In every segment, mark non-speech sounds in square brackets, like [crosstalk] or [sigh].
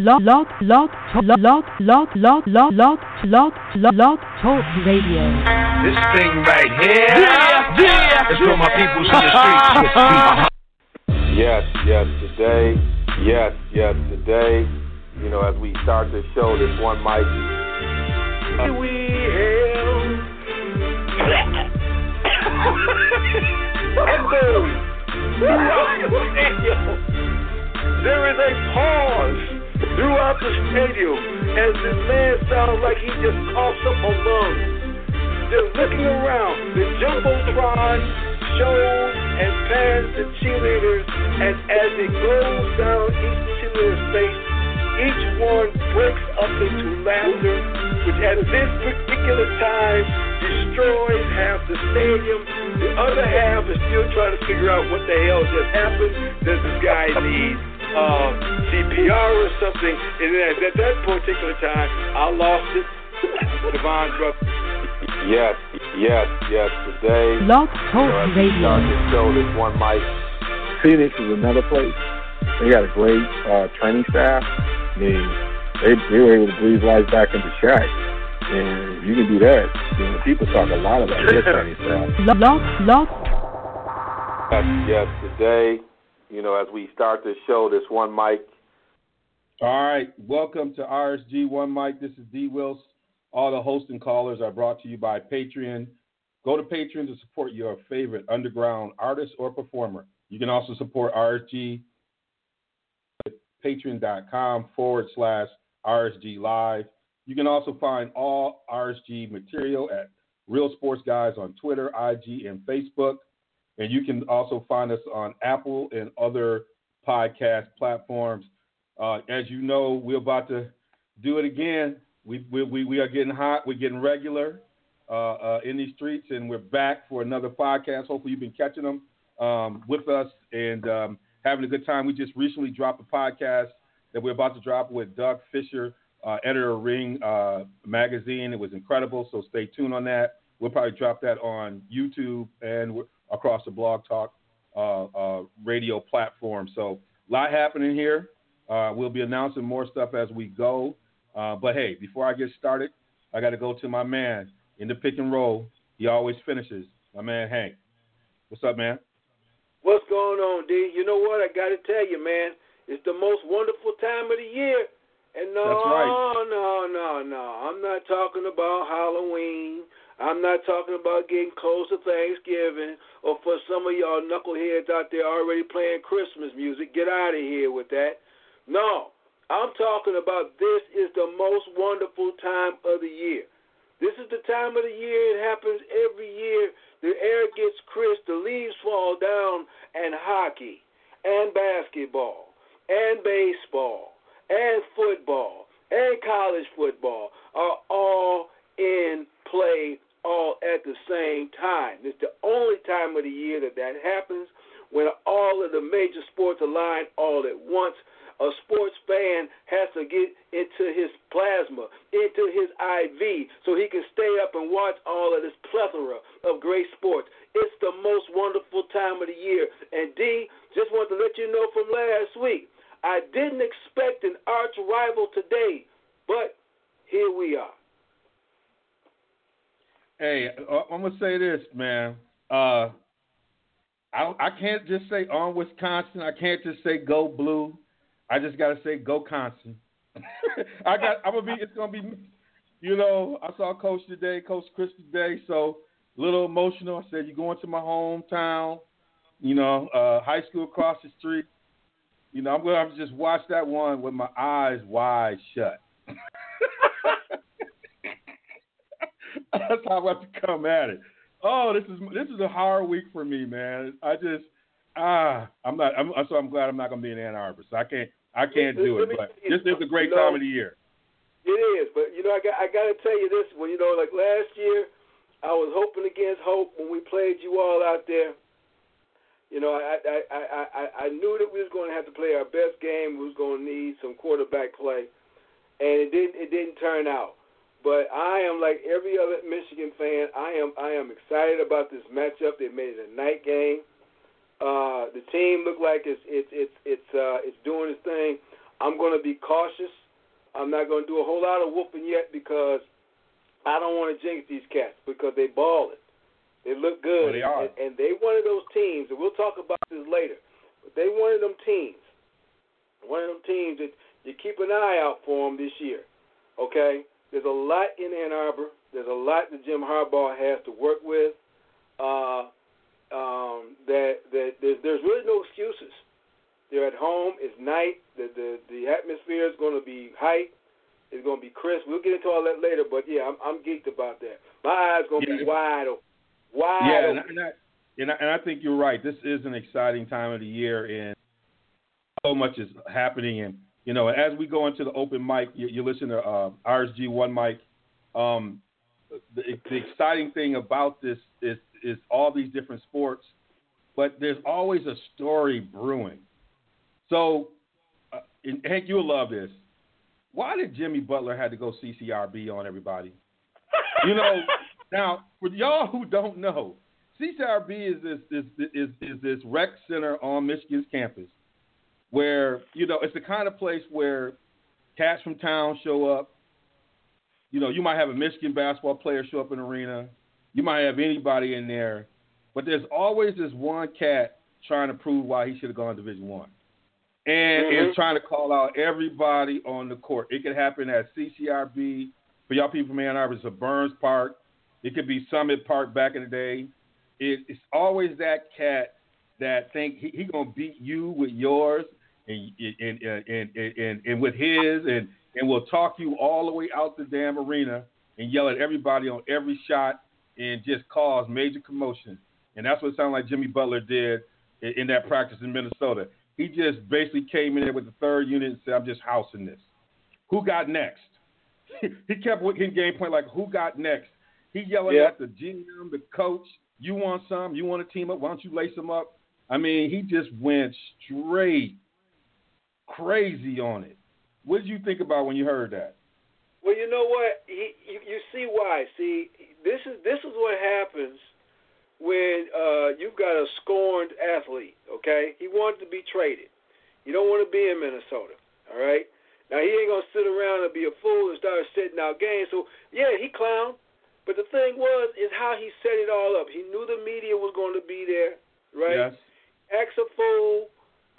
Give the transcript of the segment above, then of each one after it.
Log, log, log, log, log, log, log, log, log, log, log, log, talk radio. This thing right here yeah, yeah. is for my peoples in the streets. Yes, yes, today. Yes, yes, today. You know, as we start the show, this one mic. We hail. and boom. There is a pause throughout the stadium as this man sounds like he just coughs up a lung. They're looking around. The Jumbotron shows and pans the cheerleaders, and as it goes down each cheerleader's face, each one breaks up into laughter, which at this particular time destroys half the stadium. The other half is still trying to figure out what the hell just happened. Does this guy need uh, CPR or something? And then at that particular time, I lost it. Devon Druck. Yes, yes, yes. Today, Blog Talk you know, as we Radio. start the show, this one mic. Phoenix is another place. They got a great uh, training staff. I mean, they, they were able to breathe life back into Shaq. And if you can do that, you know, people talk a lot about their training staff. Log, log, Yes, yes, today. You know, as we start the show, this one mic. All right, welcome to RSG One Mic. This is D. Wills. All the hosts and callers are brought to you by Patreon. Go to Patreon to support your favorite underground artist or performer. You can also support RSG at patreon.com forward slash RSG Live. You can also find all RSG material at Real Sports Guys on Twitter, IG, and Facebook. And you can also find us on Apple and other podcast platforms. Uh, as you know, we're about to do it again. We, we, we, are getting hot. We're getting regular uh, uh, in these streets, and we're back for another podcast. Hopefully, you've been catching them um, with us and um, having a good time. We just recently dropped a podcast that we're about to drop with Doug Fisher, uh, editor of Ring uh, magazine. It was incredible, so stay tuned on that. We'll probably drop that on YouTube and across the Blog Talk uh, uh, radio platform. So, a lot happening here. Uh, we'll be announcing more stuff as we go. Uh, but hey, before I get started, I got to go to my man in the pick and roll. He always finishes. My man Hank. What's up, man? What's going on, D? You know what? I got to tell you, man, it's the most wonderful time of the year. And no, right. no, no, no. I'm not talking about Halloween. I'm not talking about getting close to Thanksgiving or for some of y'all knuckleheads out there already playing Christmas music. Get out of here with that. No, I'm talking about this is the most wonderful time of the year. This is the time of the year. It happens every year. The air gets crisp, the leaves fall down, and hockey, and basketball, and baseball, and football, and college football are all in play all at the same time. It's the only time of the year that that happens when all of the major sports align all at once. A sports fan has to get into his plasma, into his IV, so he can stay up and watch all of this plethora of great sports. It's the most wonderful time of the year. And D, just want to let you know from last week, I didn't expect an arch rival today, but here we are. Hey, uh, I'm gonna say this, man. Uh, I I can't just say on Wisconsin. I can't just say go blue. I just gotta say go Wisconsin. [laughs] I got. I'm gonna be. It's gonna be. You know, I saw Coach today, Coach Chris today. So a little emotional. I said, you're going to my hometown? You know, uh, high school across the street. You know, I'm gonna have to just watch that one with my eyes wide shut." [laughs] [laughs] That's how I come at it. Oh, this is this is a hard week for me, man. I just ah, I'm not. I'm, so I'm glad I'm not going to be in Ann Arbor. So I can't. I can't do it. But this is a great you know, time of the year. It is, but you know, I got I got to tell you this. When you know, like last year, I was hoping against hope when we played you all out there. You know, I I I I, I knew that we was going to have to play our best game. We was going to need some quarterback play, and it didn't it didn't turn out. But I am like every other Michigan fan. I am I am excited about this matchup. They made it a night game. Uh, the team looked like it's it's it's it's uh, it's doing its thing. I'm going to be cautious. I'm not going to do a whole lot of whooping yet because I don't want to jinx these cats because they balling. They look good, Well, they are. And, and they one of those teams, and we'll talk about this later. But they one of them teams, one of them teams that you keep an eye out for them this year. Okay, there's a lot in Ann Arbor. There's a lot that Jim Harbaugh has to work with. Uh, um, that that there's, there's really no excuses. They're at home. It's night. The the the atmosphere is going to be hype. It's going to be crisp. We'll get into all that later. But yeah, I'm I'm geeked about that. My eyes going to be wide open. Wide Yeah, and, open. and, I, and, I, and I think you're right. This is an exciting time of the year, and so much is happening. And you know, as we go into the open mic, you, you listen to uh, RSG One Mic. Um, the, the exciting thing about this is is all these different sports, but there's always a story brewing. So, uh, and Hank, you'll love this. Why did Jimmy Butler had to go CCRB on everybody? You know, [laughs] now for y'all who don't know, CCRB is this is is is this rec center on Michigan's campus, where you know it's the kind of place where cats from town show up. You know, you might have a Michigan basketball player show up in the arena. You might have anybody in there, but there's always this one cat trying to prove why he should have gone to Division One, and Mhm. is trying to call out everybody on the court. It could happen at CCRB. For y'all people from Ann Arbor, it's a Burns Park. It could be Summit Park back in the day. It, it's always that cat that think he, he gonna beat you with yours and and and and, and, and with his and and will talk you all the way out the damn arena and yell at everybody on every shot and just cause major commotion. And that's what it sounded like Jimmy Butler did in, in that practice in Minnesota. He just basically came in there with the third unit and said, "I'm just housing this." Who got next? [laughs] he kept his game point like, "Who got next?" He yelling Yeah. at the GM, the coach. You want some? You want to team up? Why don't you lace them up? I mean, he just went straight crazy on it. What did you think about when you heard that? Well, you know what? He, you, you see why. See, this is this is what happens when uh, you've got a scorned athlete. Okay, he wanted to be traded. You don't want to be in Minnesota. All right. Now he ain't gonna sit around and be a fool and start sitting out games. So yeah, he clowned. But the thing was, is how he set it all up. He knew the media was going to be there, right? Yes. acts a fool,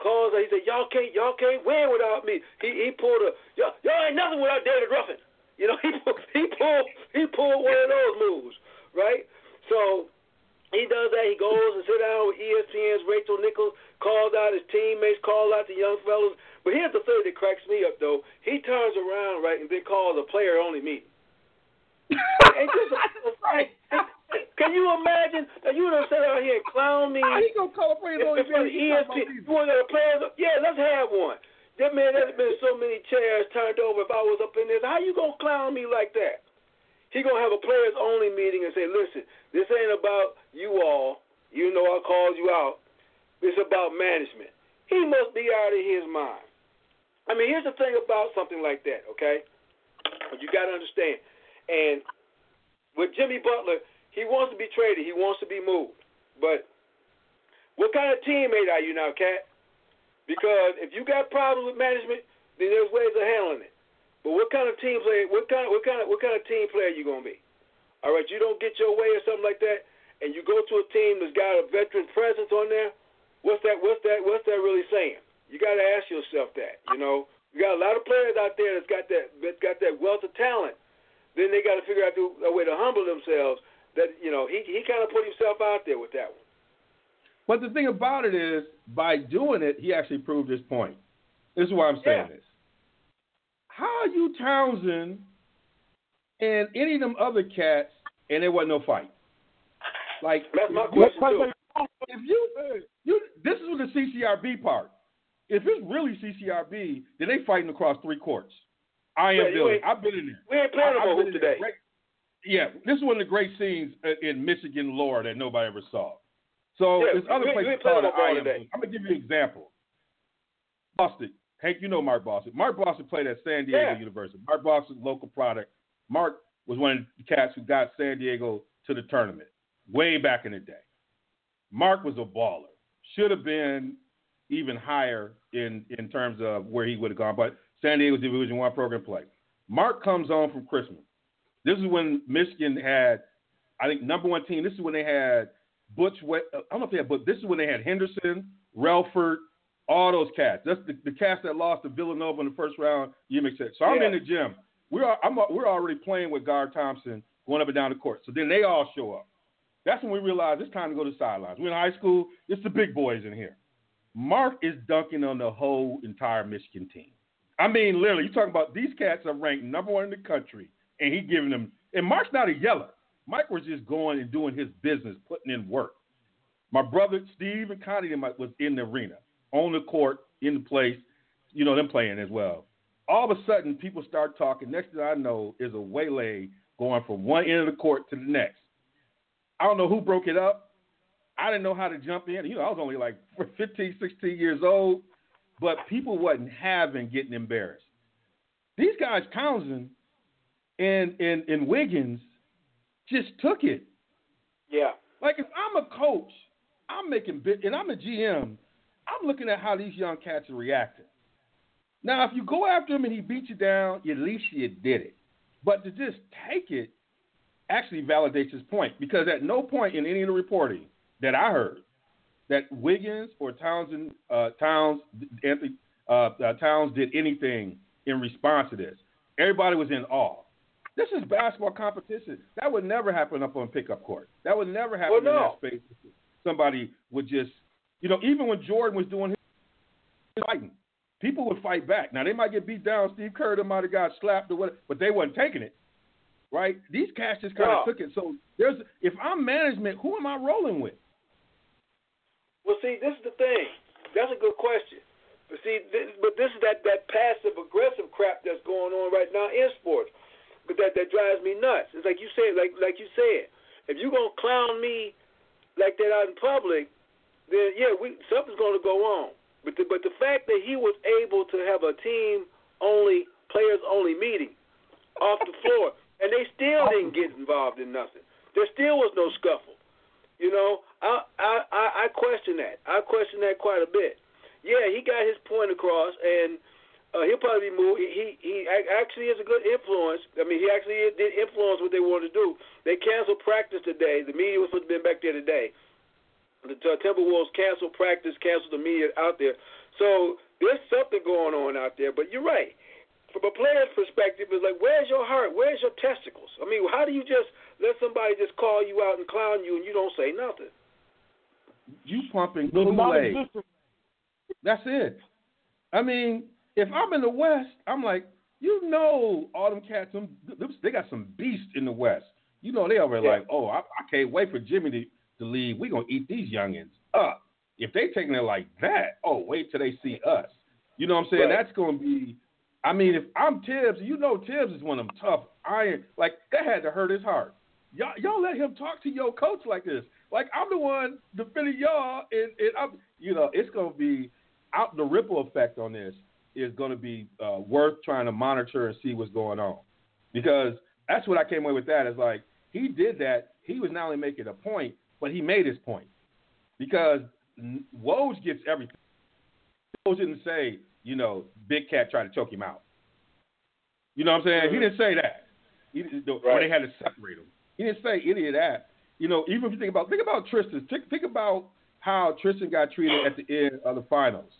calls. He said, "Y'all can't, y'all can't win without me." He he pulled a y'all, y'all ain't nothing without David Ruffin. You know, [laughs] he pulled, he pulled he pulled one of those moves, right? So he does that. He goes and sit down with ESPN's Rachel Nichols, calls out his teammates, calls out the young fellas. But here's the thing that cracks me up though. He turns around right and then calls a player only meeting. Ain't this a- right? Can you imagine? that you don't sit out here and clown me. How he gonna call a player If, only if you're meeting? He talking ESPN, about you want to players? Yeah, let's have one. That man, there's been so many chairs turned over. If I was up in this, how you gonna clown me like that? He gonna have a players only meeting and say, listen, this ain't about you all. You know I called you out. It's about management. He must be out of his mind. I mean, here's the thing about something like that, okay? You got to understand. And with Jimmy Butler, he wants to be traded. He wants to be moved. But what kind of teammate are you now, Cat? Because if you got problems with management, then there's ways of handling it. But what kind of team player? What kind? What kind of? What kind of team player are you gonna be? All right, you don't get your way or something like that, and you go to a team that's got a veteran presence on there. What's that? What's that? What's that really saying? You got to ask yourself that. You know, you got a lot of players out there that's got that that's got that wealth of talent. Then they got to figure out a way to humble themselves. That you know, he he kind of put himself out there with that one. But the thing about it is, by doing it, he actually proved his point. This is why I'm saying Yeah. this. How are you Townsend and any of them other cats, and there wasn't no fight? Like That's my if- question too. If you You, this is with the CCRB part. If it's really CCRB, then they fighting across three courts. I am Billy. I've been in there. We ain't playing no hoop today. Great, yeah, this is one of the great scenes uh, in Michigan lore that nobody ever saw. So yeah, there's other we, places we called I am. I'm gonna give you an example. Boston. Hank, you know Mark Boston. Mark Boston played at San Diego Yeah. University. Mark Boston's local product. Mark was one of the cats who got San Diego to the tournament way back in the day. Mark was a baller. Should have been even higher in in terms of where he would have gone, but San Diego Division One program play. Mark comes on from Christmas. This is when Michigan had, I think, number one team. This is when they had Butch. Uh, I don't know if they had, but this is when they had Henderson, Rellford, all those cats. That's the, the cats that lost to Villanova in the first round. You mix it. So I'm Yeah. in the gym. We're I'm, we're already playing with Guard Thompson going up and down the court. So then they all show up. That's when we realize it's time to go to the sidelines. We're in high school. It's the big boys in here. Mark is dunking on the whole entire Michigan team. I mean, literally, you're talking about these cats are ranked number one in the country, and he giving them. And Mark's not a yeller. Mike was just going and doing his business, putting in work. My brother Steve and Connie them was in the arena, on the court, in the place, you know, them playing as well. All of a sudden, people start talking. Next thing I know is a waylay going from one end of the court to the next. I don't know who broke it up. I didn't know how to jump in. You know, I was only like [laughs] 15, 16 years old, but people wasn't having getting embarrassed. These guys, Townsend and, and, and Wiggins, just took it. Yeah. Like if I'm a coach, I'm making big, and I'm a GM. I'm looking at how these young cats are reacting. Now, if you go after him and he beats you down, at least you did it. But to just take it actually validates his point because at no point in any of the reporting that I heard that Wiggins or Townsend, uh, Towns, Anthony uh, uh, Towns did anything in response to this. Everybody was in awe. This is basketball competition. That would never happen up on pickup court. That would never happen Well, no. in that space. Somebody would just, you know, even when Jordan was doing his fighting, people would fight back. Now they might get beat down. Steve Kerr might have got slapped or whatever, but they wasn't taking it. Right? These cats just kind of No. took it. So there's, if I'm management, who am I rolling with? Well, see, this is the thing. That's a good question. But see, this, but this is that that passive aggressive crap that's going on right now in sports. But that that drives me nuts. It's like you said, like like you said, if you gonna clown me like that out in public, then yeah, we something's gonna go on. But the, but the fact that he was able to have a team only players only meeting off the floor, and they still didn't get involved in nothing. There still was no scuffle. You know, I I I I question that. I question that quite a bit. Yeah, he got his point across, and uh, he'll probably be moved. He, he he actually is a good influence. I mean, he actually did influence what they wanted to do. They canceled practice today. The media was supposed to be back there today. The uh, Timberwolves canceled practice, canceled the media out there. So there's something going on out there. But you're right. From a player's perspective, it's like, where's your heart? Where's your testicles? I mean, how do you just let somebody just call you out and clown you and you don't say nothing? You pumping Little Kool-Aid. That's it. I mean, if I'm in the West, I'm like, you know, all them cats, them, they got some beasts in the West. You know, they over there Yeah. like, oh, I, I can't wait for Jimmy to, to leave. We're going to eat these youngins up. If they taking it like that, oh, wait till they see us. You know what I'm saying? Right. That's going to be, I mean, if I'm Thibs, you know Thibs is one of them tough iron. Like, that had to hurt his heart. Y'all, y'all let him talk to your coach like this. Like, I'm the one defending y'all, and, and I'm, you know, it's going to be out the ripple effect on this is going to be uh, worth trying to monitor and see what's going on because that's what I came away with. That is like he did that. He was not only making a point, but he made his point because Woj gets everything. Woj didn't say, you know, Big Cat tried to choke him out. You know what I'm saying? He didn't say that. He, didn't- or Right. they had to separate him. He didn't say any of that. You know, even if you think about think about Tristan. Think, think about how Tristan got treated at the end of the finals,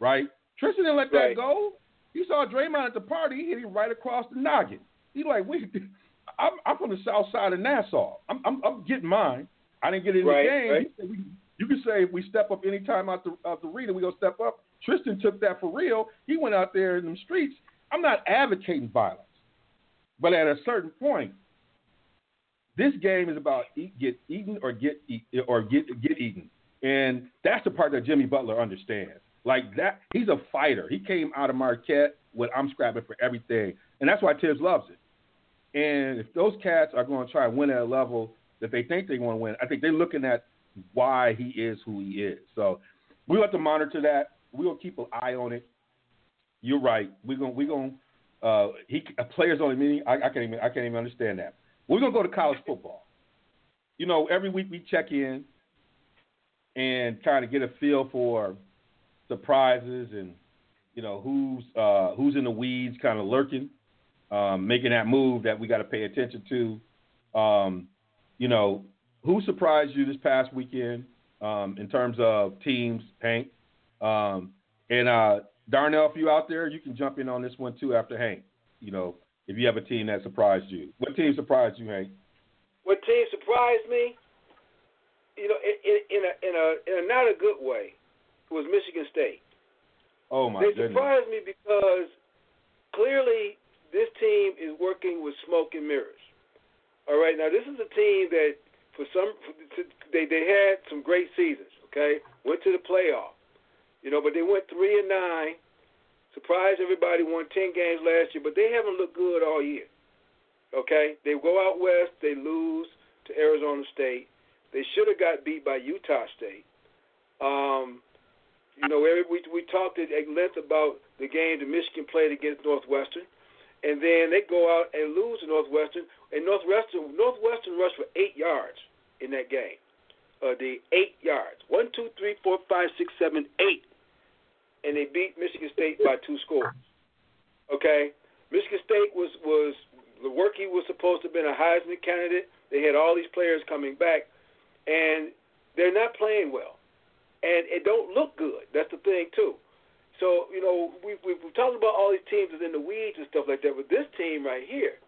right? Tristan didn't let that go. You saw Draymond at the party. He hit him right across the noggin. He like, we, [laughs] I'm, I'm from the south side of Nassau. I'm, I'm, I'm getting mine. I didn't get in Right, the game. right. We- You can say if we step up any time out the out the arena, we gonna step up. Tristan took that for real. He went out there in the streets. I'm not advocating violence, but at a certain point, this game is about eat, get eaten or get eat, or get get eaten. And that's the part that Jimmy Butler understands. Like that, he's a fighter. He came out of Marquette with I'm scrapping for everything, and that's why Thibs loves it. And if those cats are going to try and win at a level that they think they want to win, I think they're looking at why he is who he is. So we'll have to monitor that. We'll keep an eye on it. You're right. We're gonna we're gonna uh, he a players only meeting. I, I can't even I can't even understand that. We're gonna go to college football. You know, every week we check in and kind of get a feel for surprises and you know who's uh, who's in the weeds, kind of lurking, um, making that move that we got to pay attention to. Um, you know, who surprised you this past weekend um, in terms of teams, Hank? Um, and uh, Darnell, if you out there, you can jump in on this one too after Hank. You know, if you have a team that surprised you, what team surprised you, Hank? What team surprised me? You know, in, in, a in a in a not a good way, was Michigan State. Oh my They goodness! surprised me because clearly this team is working with smoke and mirrors. All right, now this is a team that for some they they had some great seasons. Okay, went to the playoff. You know, but they went three and nine. Surprised everybody. Won ten games last year, but they haven't looked good all year. Okay, they go out west. They lose to Arizona State. They should have got beat by Utah State. Um, you know, every, we we talked at length about the game that Michigan played against Northwestern, and then they go out and lose to Northwestern. And Northwestern Northwestern rushed for eight yards in that game. Uh, the eight yards. One, two, three, four, five, six, seven, eight. And they beat Michigan State by two scores. Okay? Michigan State was was the work was supposed to have been a Heisman candidate. They had all these players coming back, and they're not playing well, and it don't look good. That's the thing too. So you know we we we're talking about all these teams that's in the weeds and stuff like that, but this team right here,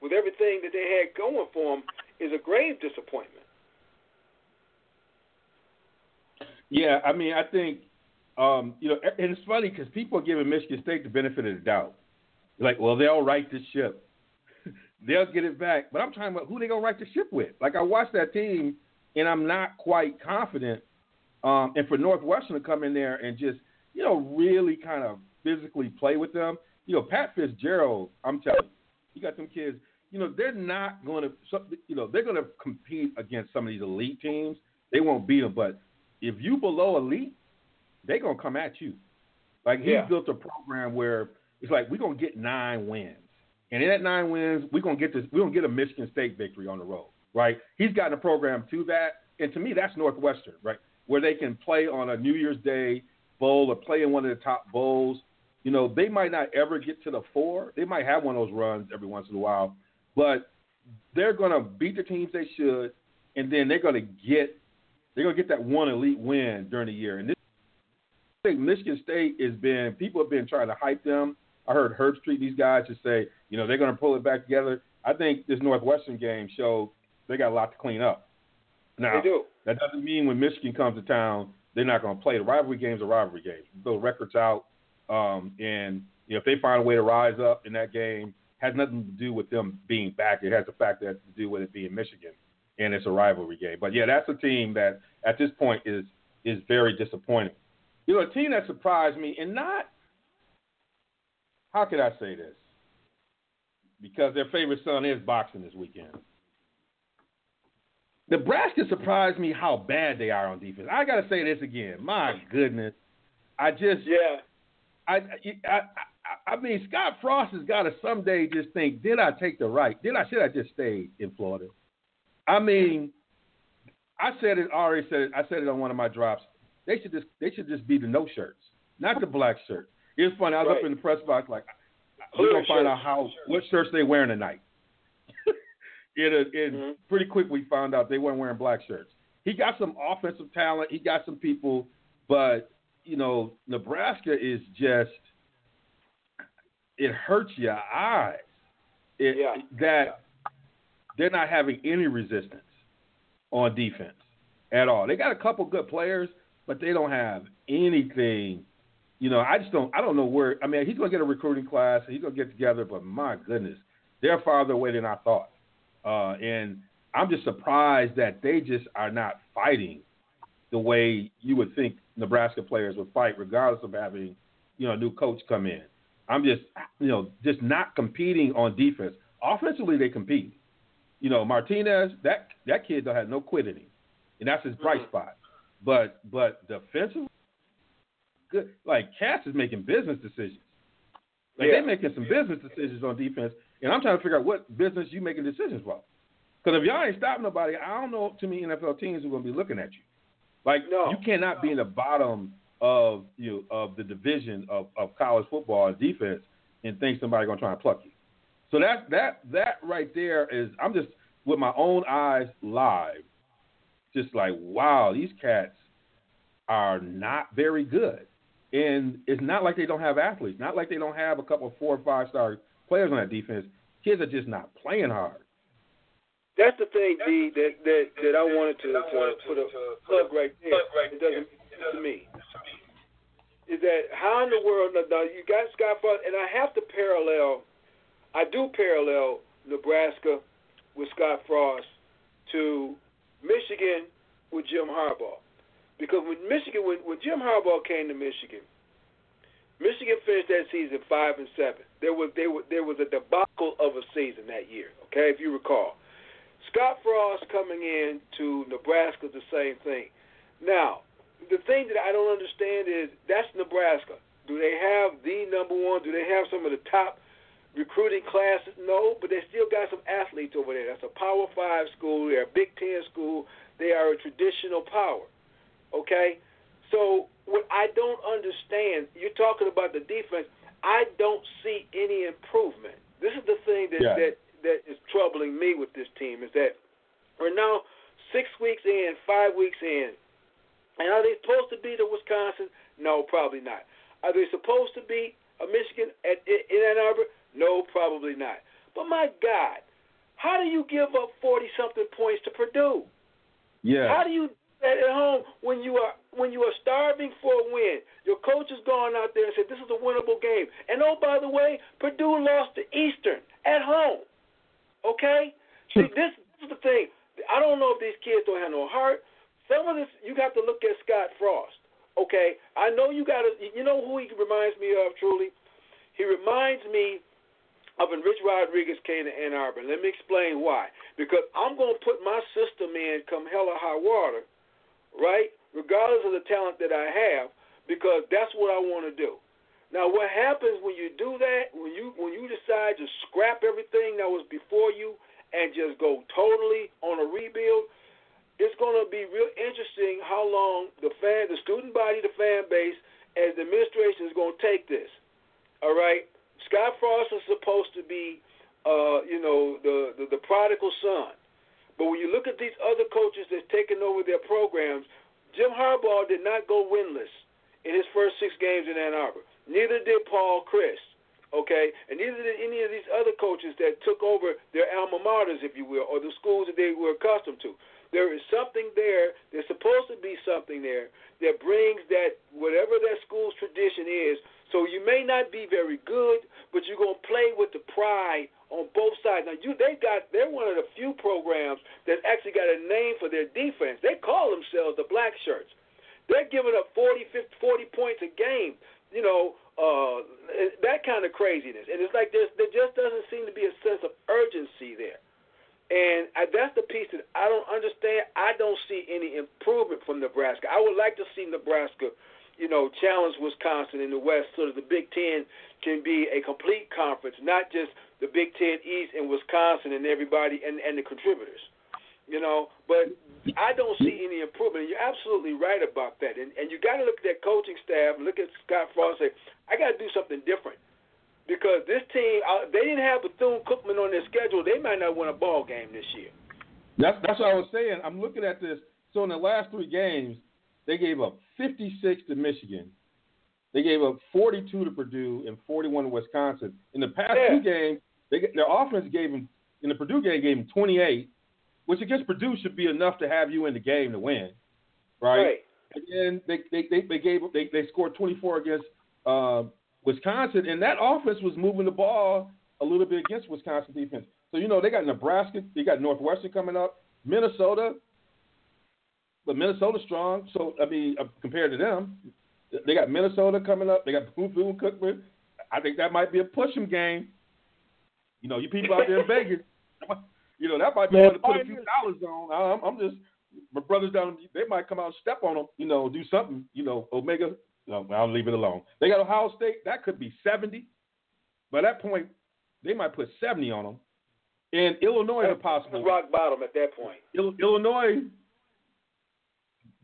with everything that they had going for them, is a grave disappointment. Yeah, I mean, I think um, you know, and it's funny because people are giving Michigan State the benefit of the doubt. Like, well, they'll right this ship. [laughs] they'll get it back. But I'm talking about who they gonna right the ship with. Like, I watched that team, and I'm not quite confident. Um, and for Northwestern to come in there and just, you know, really kind of physically play with them. You know, Pat Fitzgerald, I'm telling you, you got them kids. You know, they're not going to, you know, they're going to compete against some of these elite teams. They won't beat them, but if you below elite, they're gonna come at you. Like he Yeah. built a program where it's like we're gonna get nine wins, and in that nine wins, we're gonna get this. We're gonna get a Michigan State victory on the road, right? He's gotten a program to that, and to me, that's Northwestern, right? Where they can play on a New Year's Day bowl or play in one of the top bowls. You know, they might not ever get to the four. They might have one of those runs every once in a while, but they're gonna beat the teams they should, and then they're gonna get they're gonna get that one elite win during the year. And this I think Michigan State has been people have been trying to hype them. I heard Herbstreit these guys just say, you know, they're gonna pull it back together. I think this Northwestern game showed they got a lot to clean up. Now They do. That doesn't mean when Michigan comes to town, they're not going to play. The rivalry games are rivalry games. Those records out, um, and you know, if they find a way to rise up in that game, has nothing to do with them being back. It has the fact that has to do with it being Michigan, and it's a rivalry game. But yeah, that's a team that at this point is is very disappointing. You know, a team that surprised me, and not how could I say this? Because their favorite son is boxing this weekend. Nebraska surprised me how bad they are on defense. I got to say this again. My goodness, I just Yeah. I, I, I, I mean, Scott Frost has got to someday just think: Did I take the right? Did I should I just stayed in Florida? I mean, I said it. Already said it. I said it on one of my drops. They should just they should just be the no shirts, not the black shirts. It's funny. I was up in the press box like we're gonna find out how what shirts they wearing tonight. It, it, Mhm. pretty quick we found out they weren't wearing black shirts. He got some offensive talent. He got some people, but you know Nebraska is just it hurts your eyes. It, Yeah. That they're not having any resistance on defense at all. They got a couple good players, but they don't have anything. You know, I just don't. I don't know where. I mean, he's going to get a recruiting class. He's going to get together, but my goodness, they're farther away than I thought. Uh, and I'm just surprised that they just are not fighting the way you would think Nebraska players would fight, regardless of having you know a new coach come in. I'm just you know just not competing on defense. Offensively, they compete. You know, Martinez, that that kid don't have no quit in him, and that's his bright mm-hmm. spot. But but defensively, good. Like Cass is making business decisions. Like yeah. they're making some business decisions on defense, and I'm trying to figure out what business you making decisions for. Because if y'all ain't stopping nobody, I don't know too many NFL teams are going to be looking at you. Like no. you cannot be in the bottom of you of the division of, of college football and defense and think somebody's going to try and pluck you. So that that that right there is I'm just with my own eyes live, just like wow, these cats are not very good. And it's not like they don't have athletes, not like they don't have a couple of four or five star players on that defense. Kids are just not playing hard. That's the thing, D, that that, that I wanted to, to put a plug right there. It doesn't mean to me. Is that how in the world? Now you got Scott Frost, and I have to parallel. I do parallel Nebraska with Scott Frost to Michigan with Jim Harbaugh. Because when Michigan, when, when Jim Harbaugh came to Michigan, Michigan finished that season five and seven. There was there was there was a debacle of a season that year. Okay, if you recall, Scott Frost coming in to Nebraska, the same thing. Now, the thing that I don't understand is that's Nebraska. Do they have the number one? Do they have some of the top recruiting classes? No, but they still got some athletes over there. That's a Power Five school. They're a Big Ten school. They are a traditional power. Okay? So what I don't understand, you're talking about the defense. I don't see any improvement. This is the thing that yeah. that that is troubling me with this team is that we're now six weeks in, five weeks in, and are they supposed to beat a Wisconsin? No, probably not. Are they supposed to beat a Michigan at in Ann Arbor? No, probably not. But my God, how do you give up forty something points to Purdue? Yeah. How do you at home when you are when you are starving for a win. Your coach has gone out there and said this is a winnable game. And oh by the way, Purdue lost to Eastern at home. Okay? Hmm. See this, this is the thing. I don't know if these kids don't have no heart. Some of this you got to look at Scott Frost. Okay? I know you gotta you know who he reminds me of truly? He reminds me of when Rich Rodriguez came to Ann Arbor. Let me explain why. Because I'm going to put my system in come hell or high water right? Regardless of the talent that I have, because that's what I want to do. Now, what happens when you do that? When you when you decide to scrap everything that was before you and just go totally on a rebuild, it's going to be real interesting how long the fan, the student body, the fan base, as the administration is going to take this. All right, Scott Frost is supposed to be, uh, you know, the, the the prodigal son. But when you look at these other coaches that's taken over their programs, Jim Harbaugh did not go winless in his first six games in Ann Arbor. Neither did Paul Chryst, okay? And neither did any of these other coaches that took over their alma maters, if you will, or the schools that they were accustomed to. There is something there. There's supposed to be something there that brings that whatever that school's tradition is. So you may not be very good, but you're gonna play with the pride on both sides. Now you they got they're one of the few programs that actually got a name for their defense. They call themselves the Black Shirts. They're giving up 40, 50, 40 points a game. You know, uh, that kind of craziness. And it's like there's, there just doesn't seem to be a sense of urgency there. And I, that's the piece that I don't understand. I don't see any improvement from Nebraska. I would like to see Nebraska, you know, challenge Wisconsin in the West so that the Big Ten can be a complete conference, not just the Big Ten East and Wisconsin and everybody and, and the contributors. You know, but I don't see any improvement. And you're absolutely right about that. And and you got to look at that coaching staff, look at Scott Frost, and say, I got to do something different because this team, uh, they didn't have Bethune Cookman on their schedule. They might not win a ball game this year. That's that's what I was saying. I'm looking at this. So in the last three games, they gave up 56 to Michigan. They gave up 42 to Purdue and 41 to Wisconsin. In the past yeah. two games, they their offense gave them in the Purdue game gave them 28, which against Purdue should be enough to have you in the game to win, right? Right. And then they they they, they gave they, they scored 24 against uh, Wisconsin, and that offense was moving the ball a little bit against Wisconsin defense. So you know they got Nebraska, they got Northwestern coming up, Minnesota. But Minnesota's strong. So I mean, uh, compared to them, they got Minnesota coming up. They got Bethune Cookman. I think that might be a push 'em game. You know, you people out there in Vegas, [laughs] you know that might be one to put a few dollars on. I'm, I'm just my brothers down. They might come out and step on them. You know, do something. You know, Omega. No, I'll leave it alone. They got Ohio State. That could be seventy. By that point, they might put seventy on them. And Illinois is a possible rock bottom at that point. Illinois.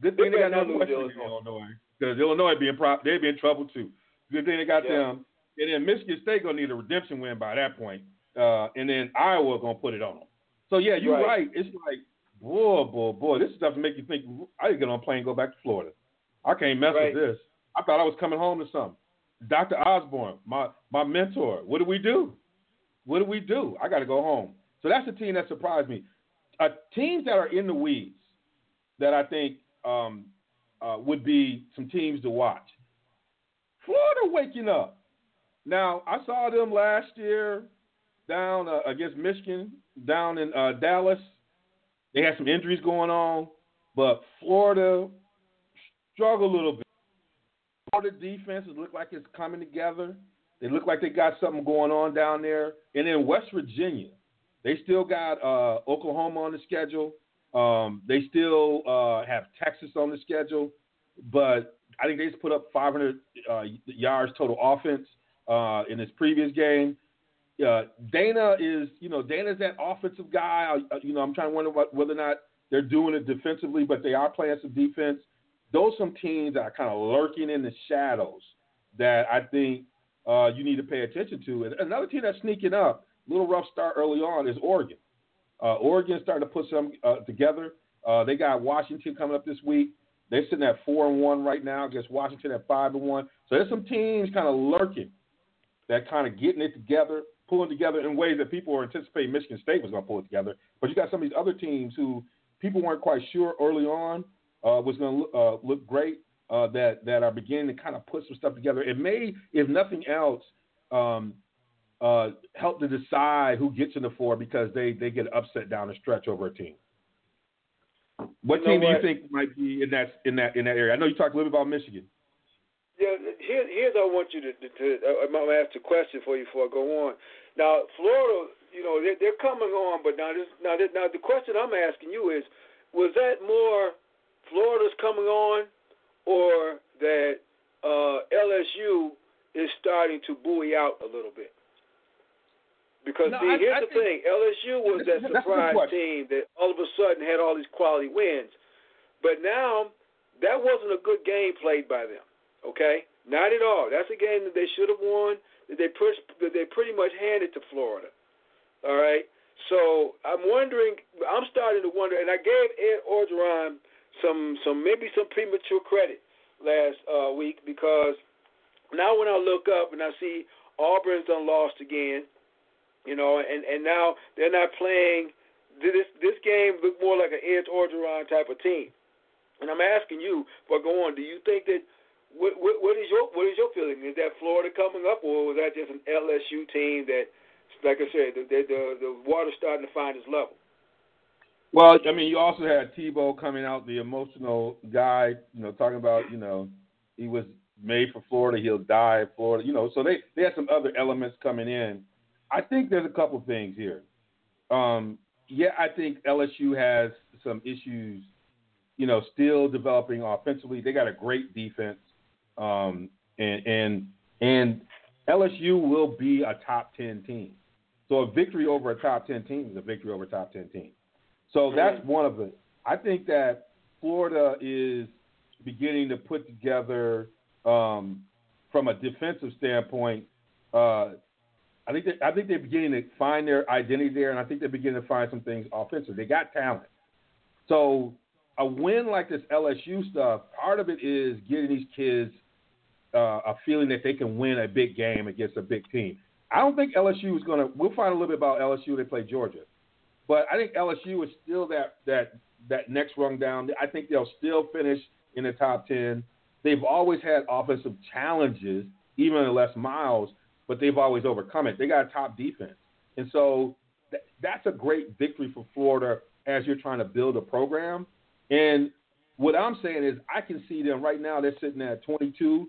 Good thing They they got Northwestern in Illinois because Illinois be in pro- they'd be in trouble too. Good thing they got Yeah. them. And then Michigan State gonna need a redemption win by that point. Uh, and then Iowa gonna put it on them. So yeah, you're Right. right. It's like boy, boy, boy. This stuff make you think. I get on a plane and go back to Florida. I can't mess Right. with this. I thought I was coming home to something. Dr. Osborne, my my mentor. What do we do? What do we do? I got to go home. So that's the team that surprised me. Uh, teams that are in the weeds that I think um, uh, would be some teams to watch. Florida waking up. Now I saw them last year down uh, against Michigan down in uh, Dallas. They had some injuries going on, but Florida struggled a little bit. Florida defenses look like it's coming together. They look like they got something going on down there. And then West Virginia, they still got uh, Oklahoma on the schedule. Um, they still uh, have Texas on the schedule, but I think they just put up 500 uh, yards total offense uh, in this previous game. Uh, Dana is, you know, Dana's that offensive guy. Uh, you know, I'm trying to wonder what, whether or not they're doing it defensively, but they are playing some defense. Those some teams that are kind of lurking in the shadows that I think uh, you need to pay attention to. And another team that's sneaking up, little rough start early on, is Oregon. Uh, Oregon's starting to put some uh, together. Uh, they got Washington coming up this week. They're sitting at four and one right now against Washington at five and one. So there's some teams kind of lurking that kind of getting it together, pulling together in ways that people were anticipating Michigan State was going to pull it together. But you got some of these other teams who people weren't quite sure early on uh, was going to uh, look great. Uh, that that are beginning to kind of put some stuff together. It may, if nothing else, um, uh, help to decide who gets in the four because they they get upset down the stretch over a team. What You know team do you think might be in that in that in that area? I know you talked a little bit about Michigan. Yeah, here, here's I want you to. to, to I'm gonna ask a question for you before I go on. Now, Florida, you know, they're, they're coming on, but now this, now this, now the question I'm asking you is, was that more Florida's coming on, or that uh, LSU is starting to buoy out a little bit? Because No, see, I- here's I the think- thing: LSU was that that's a good surprise team that all of a sudden had all these quality wins, but now that wasn't a good game played by them. Okay, not at all. That's a game that they should have won. That they push, that they pretty much handed to Florida. All right. So I'm wondering. I'm starting to wonder, and I gave Ed Orgeron some, some maybe some premature credit last uh, week because now when I look up and I see Auburn's done lost again, you know, and and now they're not playing. This this game looked more like an Ed Orgeron type of team. And I'm asking you, but go on. Do you think that what, what, what is your what is your feeling? Is that Florida coming up, or was that just an LSU team that, like I said, the the the, the water's starting to find its level? Well, I mean, you also had Tebow coming out, the emotional guy, you know, talking about, you know, he was made for Florida, he'll die Florida, you know. So they they had some other elements coming in. I think there's a couple things here. Um, yeah, I think LSU has some issues, you know, still developing offensively. They got a great defense, um, and and and LSU will be a top ten team. So a victory over a top ten team is a victory over a top ten team. So that's one of the. I think that Florida is beginning to put together, um, from a defensive standpoint, uh, I think they, I think they're beginning to find their identity there, and I think they're beginning to find some things offensive. They got talent. So a win like this LSU stuff, part of it is getting these kids uh, a feeling that they can win a big game against a big team. I don't think LSU is going to. We'll find a little bit about LSU. They play Georgia, but I think LSU is still that that that next rung down. I think they'll still finish in the top ten. They've always had offensive challenges, even in Les Miles, but they've always overcome it. They got a top defense, and so th- that's a great victory for Florida as you're trying to build a program. And what I'm saying is I can see them right now. They're sitting at 22.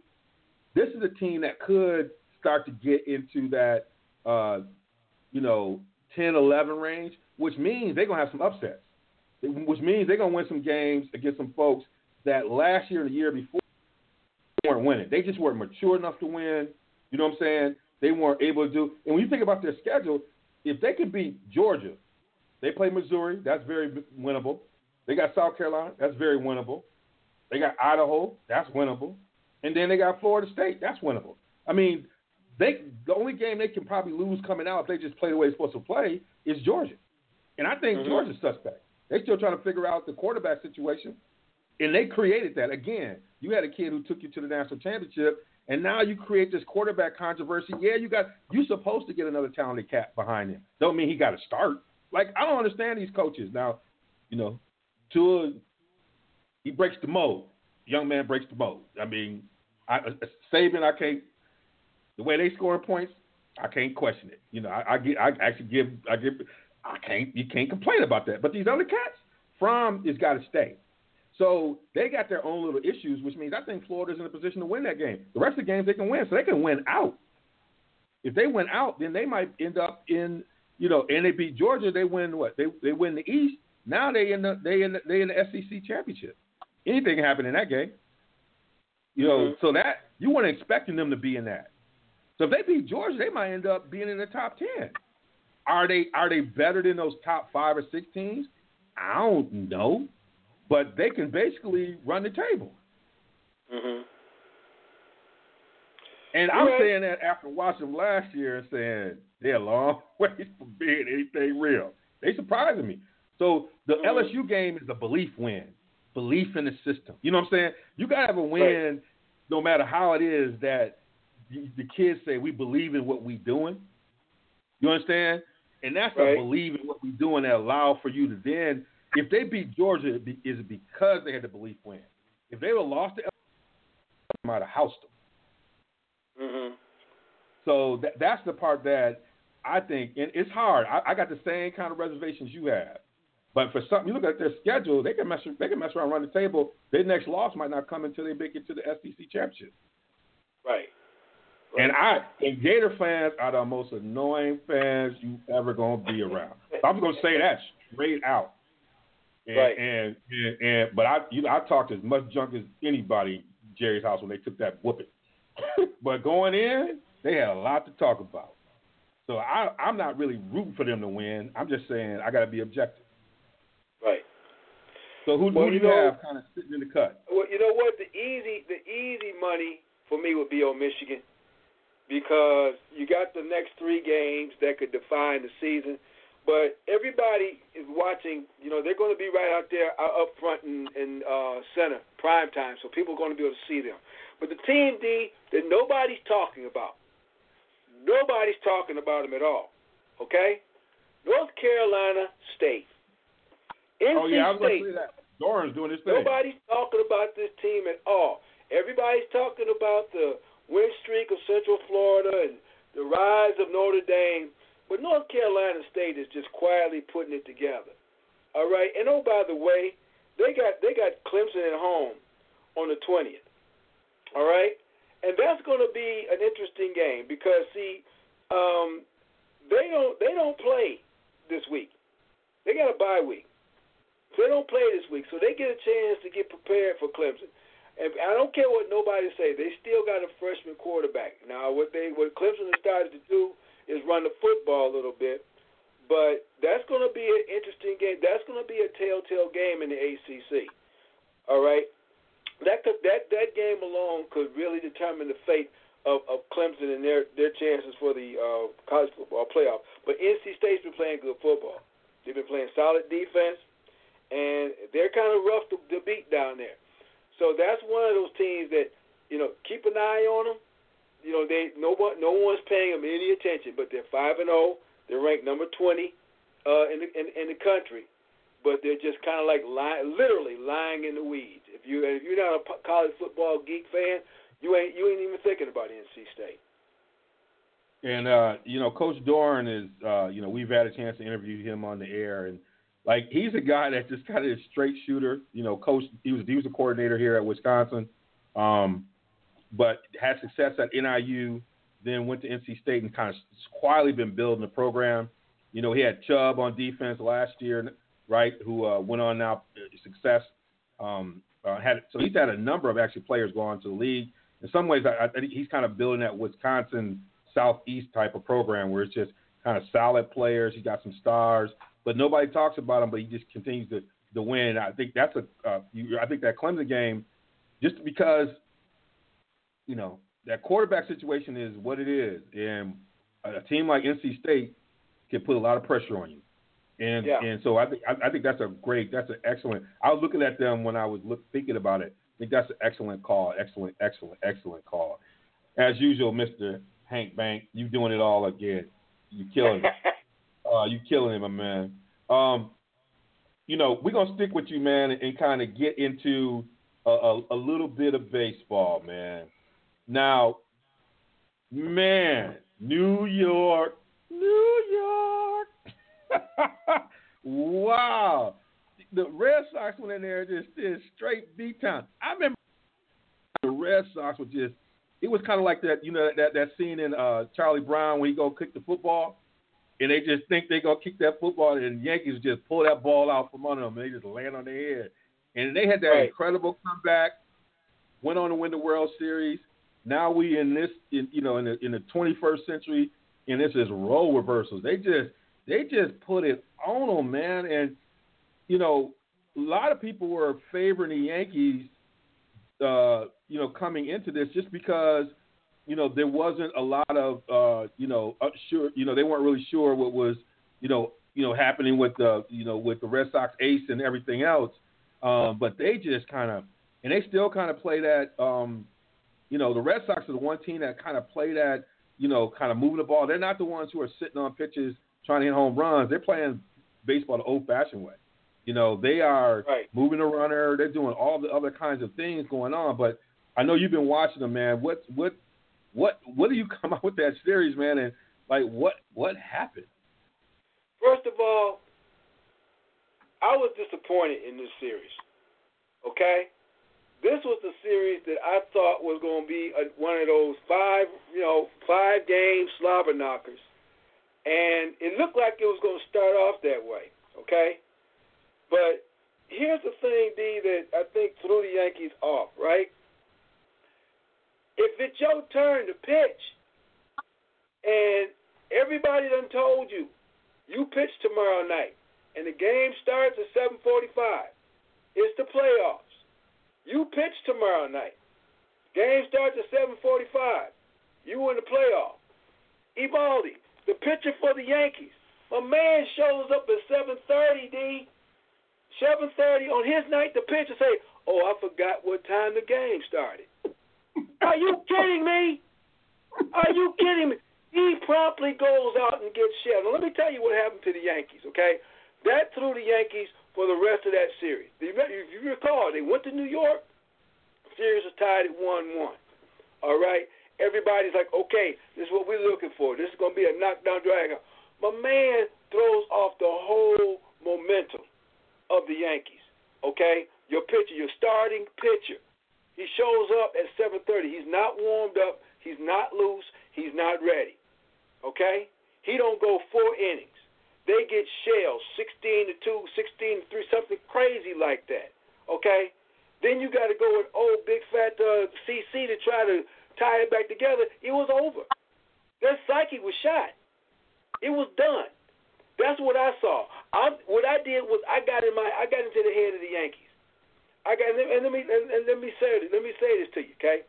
This is a team that could start to get into that, uh, you know, 10, 11 range, which means they're gonna have some upsets. Which means they're gonna win some games against some folks that last year and the year before weren't winning. They just weren't mature enough to win. You know what I'm saying? They weren't able to do. And when you think about their schedule, if they could beat Georgia, they play Missouri. That's very winnable. They got South Carolina. That's very winnable. They got Idaho. That's winnable. And then they got Florida State. That's winnable. I mean, they the only game they can probably lose coming out if they just play the way they're supposed to play is Georgia. And I think mm-hmm. Georgia's suspect. They're still trying to figure out the quarterback situation. And they created that. Again, you had a kid who took you to the national championship, and now you create this quarterback controversy. Yeah, you got you're supposed to get another talented cat behind him. Don't mean he got to start. Like I don't understand these coaches. Now, you know, Tua he breaks the mold. Young man breaks the mold. I mean, I, uh, Saban, I can't. The way they scoring points, I can't question it. You know, I, I get, I actually give, I give, I can't, you can't complain about that. But these other cats, Fromm has got to stay. So they got their own little issues, which means I think Florida's in a position to win that game. The rest of the games they can win, so they can win out. If they win out, then they might end up in, you know, and they beat Georgia, they win what? They they win the East. Now they in the they in the, they in the SEC championship. Anything can happen in that game. You know, mm-hmm. so that you weren't expecting them to be in that. So if they beat Georgia, they might end up being in the top ten. Are they are they better than those top five or six teams? I don't know but they can basically run the table. Mm-hmm. And I'm saying that after watching them last year and saying they're a long [laughs] way from being anything real. They surprising me. So the mm-hmm. LSU game is a belief win, belief in the system. You know what I'm saying? You gotta have a win, right. no matter how it is that the kids say we believe in what we're doing. You understand? And that's right. a believe in what we're doing that allow for you to then if they beat Georgia, it is because they had the belief win. If they would have lost to they might have housed them. Mm-hmm. So that, that's the part that I think, and it's hard. I, I got the same kind of reservations you have. But for some, you look at their schedule, they can mess. They can mess around, run the table. Their next loss might not come until they make it to the SEC championship. Right. right. And I and Gator fans are the most annoying fans you ever gonna be around. I'm gonna say that straight out. And, right. and, and and but I you know I talked as much junk as anybody Jerry's house when they took that whooping. [laughs] but going in, they had a lot to talk about. So I I'm not really rooting for them to win. I'm just saying I got to be objective. Right. So who, well, who do you, know, have kind of sitting in the cut? Well, you know what? The easy the easy money for me would be on Michigan because you got the next three games that could define the season. But everybody is watching. You know, they're going to be right out there, uh, up front in, in uh, center, prime time, so people are going to be able to see them. But the team D that nobody's talking about, nobody's talking about them at all. Okay, North Carolina State. NC oh yeah, I was State. say that. Doeren's doing his thing. Nobody's talking about this team at all. Everybody's talking about the win streak of Central Florida and the rise of Notre Dame. But North Carolina State is just quietly putting it together. All right. And oh by the way, they got they got Clemson at home on the twentieth. All right. And that's going to be an interesting game because see, um, they don't they don't play this week. They got a bye week. They don't play this week, so they get a chance to get prepared for Clemson. And I don't care what nobody say, they still got a freshman quarterback. Now, what they what Clemson has started to do is run the football a little bit. But that's going to be an interesting game. That's going to be a telltale game in the ACC. All right, that could that that game alone could really determine the fate of, of Clemson and their their chances for the uh, college football playoff. But NC State's been playing good football. They've been playing solid defense, and they're kind of rough to, to beat down there. So that's one of those teams that you know keep an eye on them you know, they no one no one's paying them any attention, but they're five and zero. Oh. They're ranked number twenty uh, in the in, in the country, but they're just kind of like lying, literally lying in the weeds. If you if you're not a college football geek fan, you ain't you ain't even thinking about NC State. And uh, you know, Coach Doeren is uh, you know we've had a chance to interview him on the air, and Like he's a guy that just kind of a straight shooter. You know, coach. He was he was a coordinator here at Wisconsin, um, but had success at NIU. Then went to NC State and kind of quietly been building the program. You know, he had Chubb on defense last year, right? Who uh, went on now uh, success. Um, uh, had so he's had a number of actually players go on to the league. In some ways, I, I think he's kind of building that Wisconsin Southeast type of program where it's just kind of solid players. He got some stars, but nobody talks about him. But he just continues to to win. I think that's a. Uh, you, I think that Clemson game, just because, you know, that quarterback situation is what it is, and a team like NC State can put a lot of pressure on you. And yeah. and so I think I, I think that's a great, that's an excellent. I was looking at them when I was look, thinking about it. I think that's an excellent call, excellent, excellent, excellent call. As usual, Mister Hank Bank, you doing it all again. You're killing it. [laughs] uh, you killing it, my man. Um, you know, we're gonna stick with you, man, and, and kind of get into a, a, a little bit of baseball, man. Now, man, New York, New York. [laughs] wow. The Red Sox went in there just straight beat town. I remember the Red Sox were just it was kind of like that, you know, that that scene in uh, Charlie Brown when he go kick the football, and they just think they gonna kick that football, and the Yankees just pull that ball out from under them, and they just land on their head. And they had that right. incredible comeback, went on to win the World Series. Now we in this, in, you know, in the in the 21st century, and this is role reversals. They just they just put it on them, man. And you know, a lot of people were favoring the Yankees uh, you know, coming into this just because, you know, there wasn't a lot of, uh, you know, sure, you know, they weren't really sure what was, you know, you know, happening with the, you know, with the Red Sox ace and everything else. Um, but they just kind of, and they still kind of play that, um, you know, the Red Sox are the one team that kind of play that, you know, kind of moving the ball. They're not the ones who are sitting on pitches trying to hit home runs. They're playing baseball the old-fashioned way. You know, they are right. moving the runner. They're doing all the other kinds of things going on. But I know you've been watching them, man. What what what what do you [laughs] come out with that series, man? And like, what what happened? First of all, I was disappointed in this series. Okay, this was the series that I thought was going to be a, one of those five, you know, five game slobber knockers, and it looked like it was going to start off that way. Okay, but here's the thing, D, that I think threw the Yankees off, right? If it's your turn to pitch, and everybody done told you, you pitch tomorrow night, and the game starts at 7:45. It's the playoffs. You pitch tomorrow night. Game starts at 7:45. You in the playoff. Eovaldi, the pitcher for the Yankees. My man shows up at 7:30. D. 7:30 on his night, the pitcher say, "Oh, I forgot what time the game started." Are you kidding me? Are you kidding me? He promptly goes out and gets shelled. Now, let me tell you what happened to the Yankees. Okay, that threw the Yankees for the rest of that series. If you recall, they went to New York. Series was tied at one-one. All right, everybody's like, "Okay, this is what we're looking for. This is going to be a knockdown drag." My man throws off the whole momentum of the Yankees. Okay, your pitcher, your starting pitcher, he shows up at 7:30. He's not warmed up. He's not loose. He's not ready. Okay, he don't go four innings. They get shelled, 16 to two, 16 to three, something crazy like that. Okay, then you got to go with old big fat uh, CC to try to tie it back together. It was over. Their psyche was shot. It was done. That's what I saw. I, what I did was I got in my I got into the head of the Yankees. I got and let me and, and let me say this, let me say this to you, okay?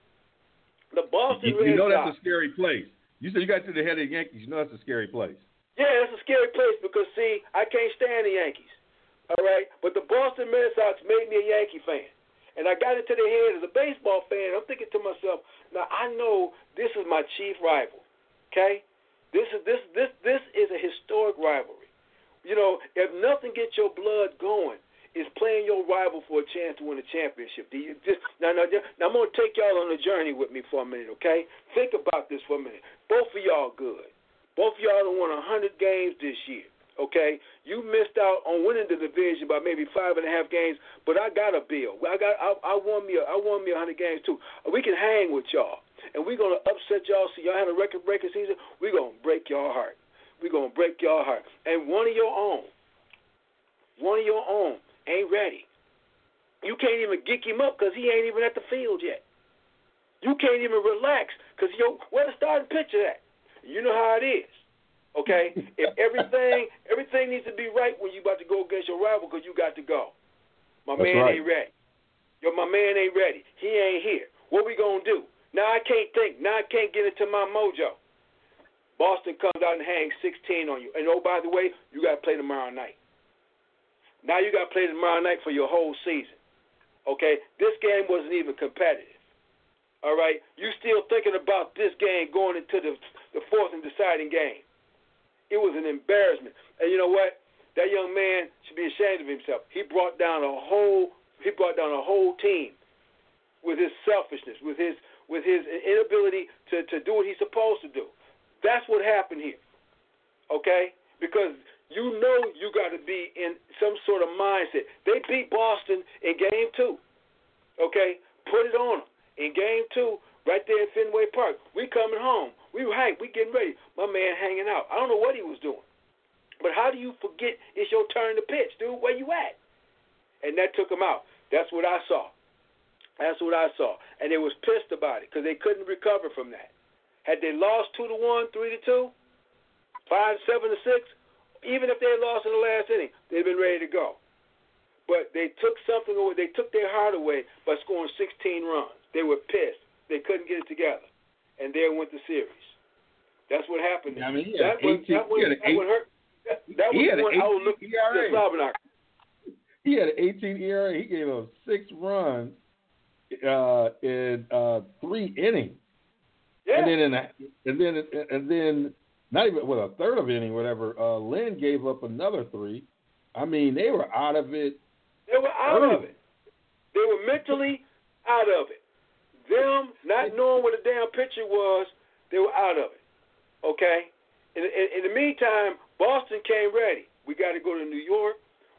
The Boston you, you know Red that's a scary place. You said you got to the head of the Yankees. You know that's a scary place. Yeah, that's a scary place because see, I can't stand the Yankees. All right, but the Boston Red Sox made me a Yankee fan, and I got into the head as a baseball fan. I'm thinking to myself, now I know this is my chief rival. Okay, this is this this this is a historic rivalry. You know, if nothing gets your blood going, is playing your rival for a chance to win a championship. Do you just now, now, now I'm gonna take y'all on a journey with me for a minute, okay? Think about this for a minute. Both of y'all good. Both of y'all have won 100 games this year, Okay, you missed out on winning the division by maybe five and a half games, but I got a bill. I got I, I won me a, I won me a hundred games too. We can hang with y'all, and we're gonna upset y'all. So y'all have a record breaking season. We're gonna break y'all heart. We're gonna break your heart. And one of your own, one of your own ain't ready. You can't even geek him up because he ain't even at the field yet. You can't even relax because yo, where the starting pitcher at? You know how it is. Okay, if everything everything needs to be right when you about to go against your rival because you got to go. My That's man right. ain't ready. Yo, my man ain't ready. He ain't here. What we gonna do? Now I can't think. Now I can't get into my mojo. Boston comes out and hangs 16 on you. And oh, by the way, you got to play tomorrow night. Now you got to play tomorrow night for your whole season. Okay, this game wasn't even competitive. All right, you still thinking about this game going into the the fourth and deciding game. It was an embarrassment. And you know what? That young man should be ashamed of himself. He brought down a whole he brought down a whole team with his selfishness, with his with his inability to, to do what he's supposed to do. That's what happened here. Okay? Because you know you got to be in some sort of mindset. They beat Boston in game two. Okay? Put it on them. In game two, right there at Fenway Park, we coming home. We were hyped. We getting ready. My man hanging out. I don't know what he was doing. But how do you forget it's your turn to pitch, dude? Where you at? And that took him out. That's what I saw. That's what I saw. And they was pissed about it because they couldn't recover from that. Had they lost two to one, three to two, five, seven to six, even if they lost in the last inning, they'd been ready to go. But they took something away. They took their heart away by scoring 16 runs. They were pissed. They couldn't get it together, and there went the series. That's what happened. I mean, he that had was 18 that was he had an that eight- would hurt. That, was had an when I was 18 looking ERA. at. He had an 18 ERA. He gave up six runs uh, in uh, three innings, Yeah. and then in a, and then and then not even with a third of inning, whatever. Uh, Lynn gave up another three. I mean, they were out of it. They were out of it. They were mentally out of it. Them not knowing what a damn pitcher was, they were out of it. Okay. In, in, in the meantime, Boston came ready. We got to go to New York.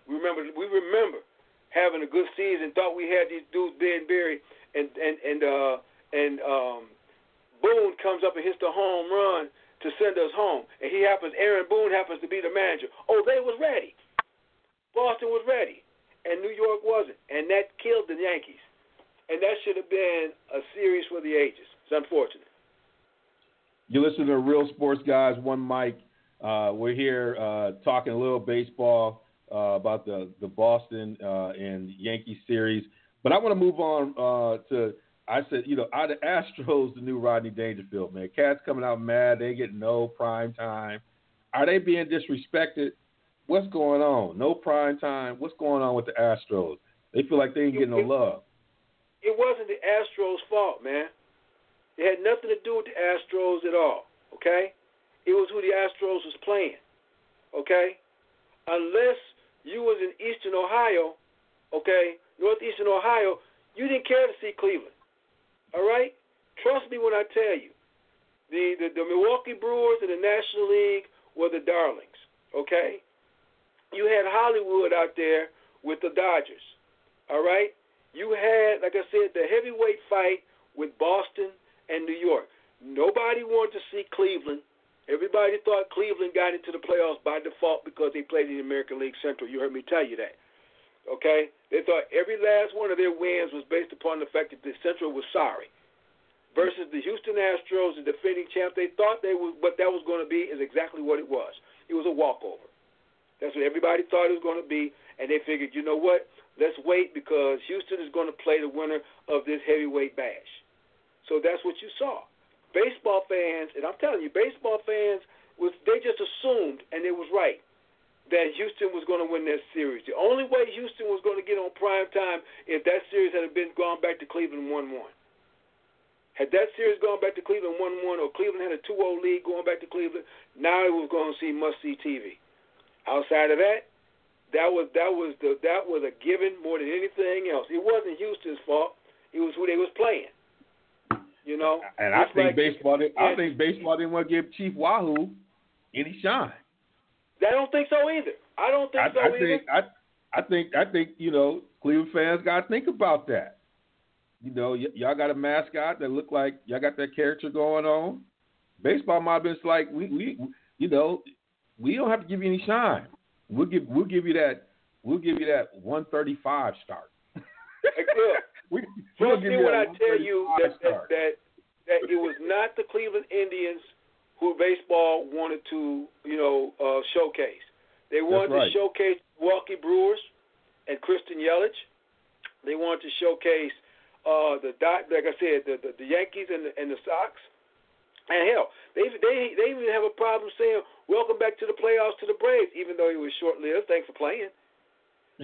We remember. We remember having a good season. Thought we had these dudes Ben Berry and and and uh and um Boone comes up and hits the home run to send us home. And he happens. Aaron Boone happens to be the manager. Oh, they was ready. Boston was ready, and New York wasn't, and that killed the Yankees. And that should have been a series for the ages. It's unfortunate. You listen to Real Sports Guys, one mic. Uh, we're here uh, talking a little baseball uh, about the the Boston uh, and Yankee series, but I want to move on uh, to. I said, you know, are the Astros the new Rodney Dangerfield? Man, cats coming out mad. They get no prime time. Are they being disrespected? What's going on? No prime time. What's going on with the Astros? They feel like they ain't getting no love. It wasn't the Astros' fault, man. It had nothing to do with the Astros at all. Okay, it was who the Astros was playing. Okay, unless you was in Eastern Ohio, okay, Northeastern Ohio, you didn't care to see Cleveland. All right, trust me when I tell you, the the, the Milwaukee Brewers in the National League were the darlings. Okay, you had Hollywood out there with the Dodgers. All right, you had, like I said, the heavyweight fight with Boston and New York. Nobody wanted to see Cleveland. Everybody thought Cleveland got into the playoffs by default because they played in the American League Central. You heard me tell you that. Okay? They thought every last one of their wins was based upon the fact that the Central was sorry. Versus the Houston Astros, the defending champ, they thought they was what that was going to be is exactly what it was. It was a walkover. That's what everybody thought it was going to be, and they figured, you know what? Let's wait because Houston is going to play the winner of this heavyweight bash. So that's what you saw. Baseball fans, and I'm telling you, baseball fans was they just assumed, and it was right, that Houston was going to win that series. The only way Houston was going to get on prime time if that series had been gone back to Cleveland one one. Had that series gone back to Cleveland one one, or Cleveland had a 2-0 lead going back to Cleveland, now it was going to see must see TV. Outside of that, that was that was the that was a given more than anything else. It wasn't Houston's fault. It was who they was playing. You know, And I think like- baseball. Did, I think baseball didn't want to give Chief Wahoo any shine. I don't think so either. I don't think I, so I either. think I, I think I think you know Cleveland fans got to think about that. You know, y- y'all got a mascot that look like y'all got that character going on. Baseball mob is like we we you know we don't have to give you any shine. We'll give we'll give you that we'll give you that 135 start. [laughs] [laughs] We, Trust we'll me give you when I tell you that, that that that it was not the Cleveland Indians who baseball wanted to, you know, uh, showcase. They wanted right. to showcase Milwaukee Brewers and Christian Yelich. They wanted to showcase uh, the dot, like I said, the, the, the Yankees and the, and the Sox. And hell, they they they even have a problem saying welcome back to the playoffs to the Braves, even though it was short lived. Thanks for playing.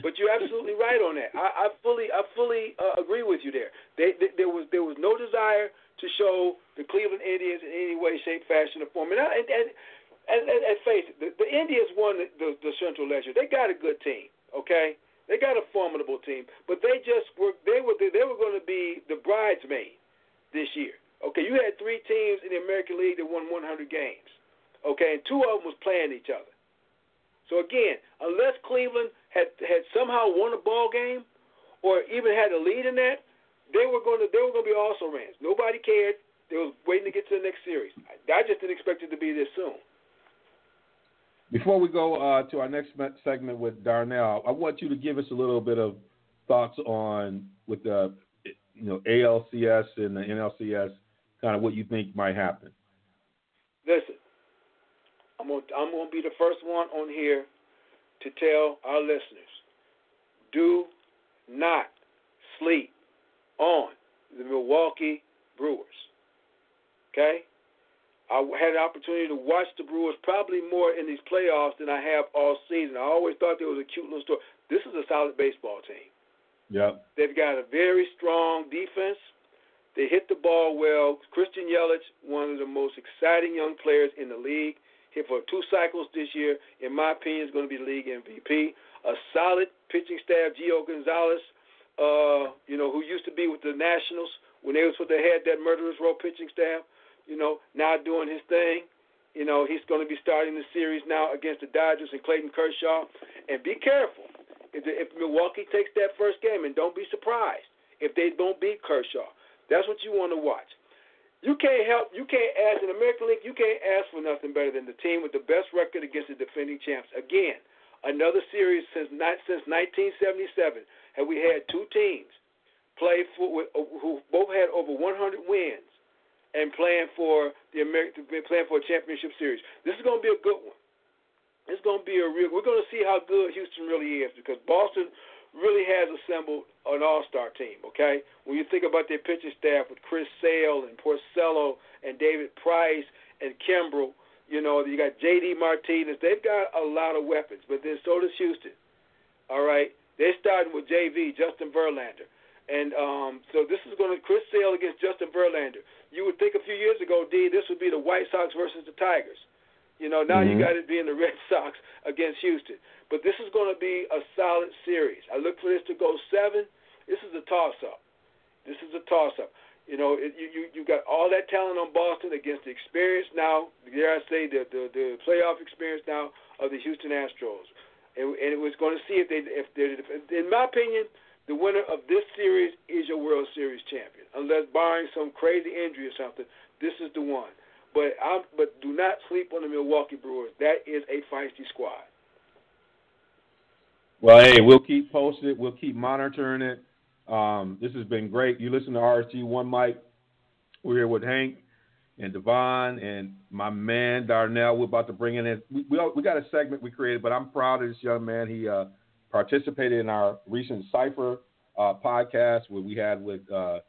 But you're absolutely [laughs] right on that. I, I fully I fully uh, agree with you there. They, they, there was there was no desire to show the Cleveland Indians in any way, shape, fashion, or form. And I, and, and, and, and, and face it, the, the Indians won the, the, the Central Leisure. They got a good team, okay? They got a formidable team, but they just were they were they were going to be the bridesmaid this year. Okay, you had three teams in the American League that won 100 games. Okay, and two of them was playing each other. So again, unless Cleveland had had somehow won a ball game, or even had a lead in that, they were going to they were going to be also rans. Nobody cared. They was waiting to get to the next series. I just didn't expect it to be this soon. Before we go uh, to our next segment with Darnell, I want you to give us a little bit of thoughts on with the you know ALCS and the NLCS, kind of what you think might happen. Listen, I'm gonna, I'm going to be the first one on here to tell our listeners: do not sleep on the Milwaukee Brewers. Okay? I had an opportunity to watch the Brewers probably more in these playoffs than I have all season. I always thought there was a cute little story. This is a solid baseball team. Yep. They've got a very strong defense. They hit the ball well. Christian Yelich, one of the most exciting young players in the league, hit for two cycles this year. In my opinion, is going to be league MVP. A solid pitching staff. Gio Gonzalez, uh, you know, who used to be with the Nationals when they was with they had that murderous row pitching staff. You know, now doing his thing. You know, he's going to be starting the series now against the Dodgers and Clayton Kershaw. And be careful if, if Milwaukee takes that first game, and don't be surprised if they don't beat Kershaw. That's what you want to watch. You can't help. You can't ask in American League. You can't ask for nothing better than the team with the best record against the defending champs. Again, another series since not since 1977 have we had two teams play for with, uh, who both had over 100 wins and playing for the American playing for a championship series. This is going to be a good one. It's going to be a real. We're going to see how good Houston really is because Boston really has assembled an all-star team. Okay, when you think about their pitching staff with Chris Sale and Porcello and David Price and Kimbrel, you know you got J.D. Martinez. They've got a lot of weapons, but then so does Houston. All right, they're starting with JV Justin Verlander. And um, so this is going to Chris Sale against Justin Verlander. You would think a few years ago, D, this would be the White Sox versus the Tigers. You know, now Mhm. you got it being the Red [laughs] Sox against Houston. But this is going to be a solid series. I look for this to go seven. This is a toss-up. This is a toss-up. You know, it, you you you got all that talent on Boston against the experience now. Dare I say the the, the playoff experience now of the Houston Astros, and, and it was going to see if they if they in my opinion the winner of this series is your World Series champion, unless barring some crazy injury or something. This is the one. But I but do not sleep on the Milwaukee Brewers. That is a feisty squad. Well, hey, we'll keep posted. We'll keep monitoring it. Um, this has been great. You listen to RSG One Mic. We're here with Hank and Devon and my man Darnell. We're about to bring in. We, we we got a segment we created, but I'm proud of this young man. He uh, participated in our recent Cipher uh, podcast where we had with uh,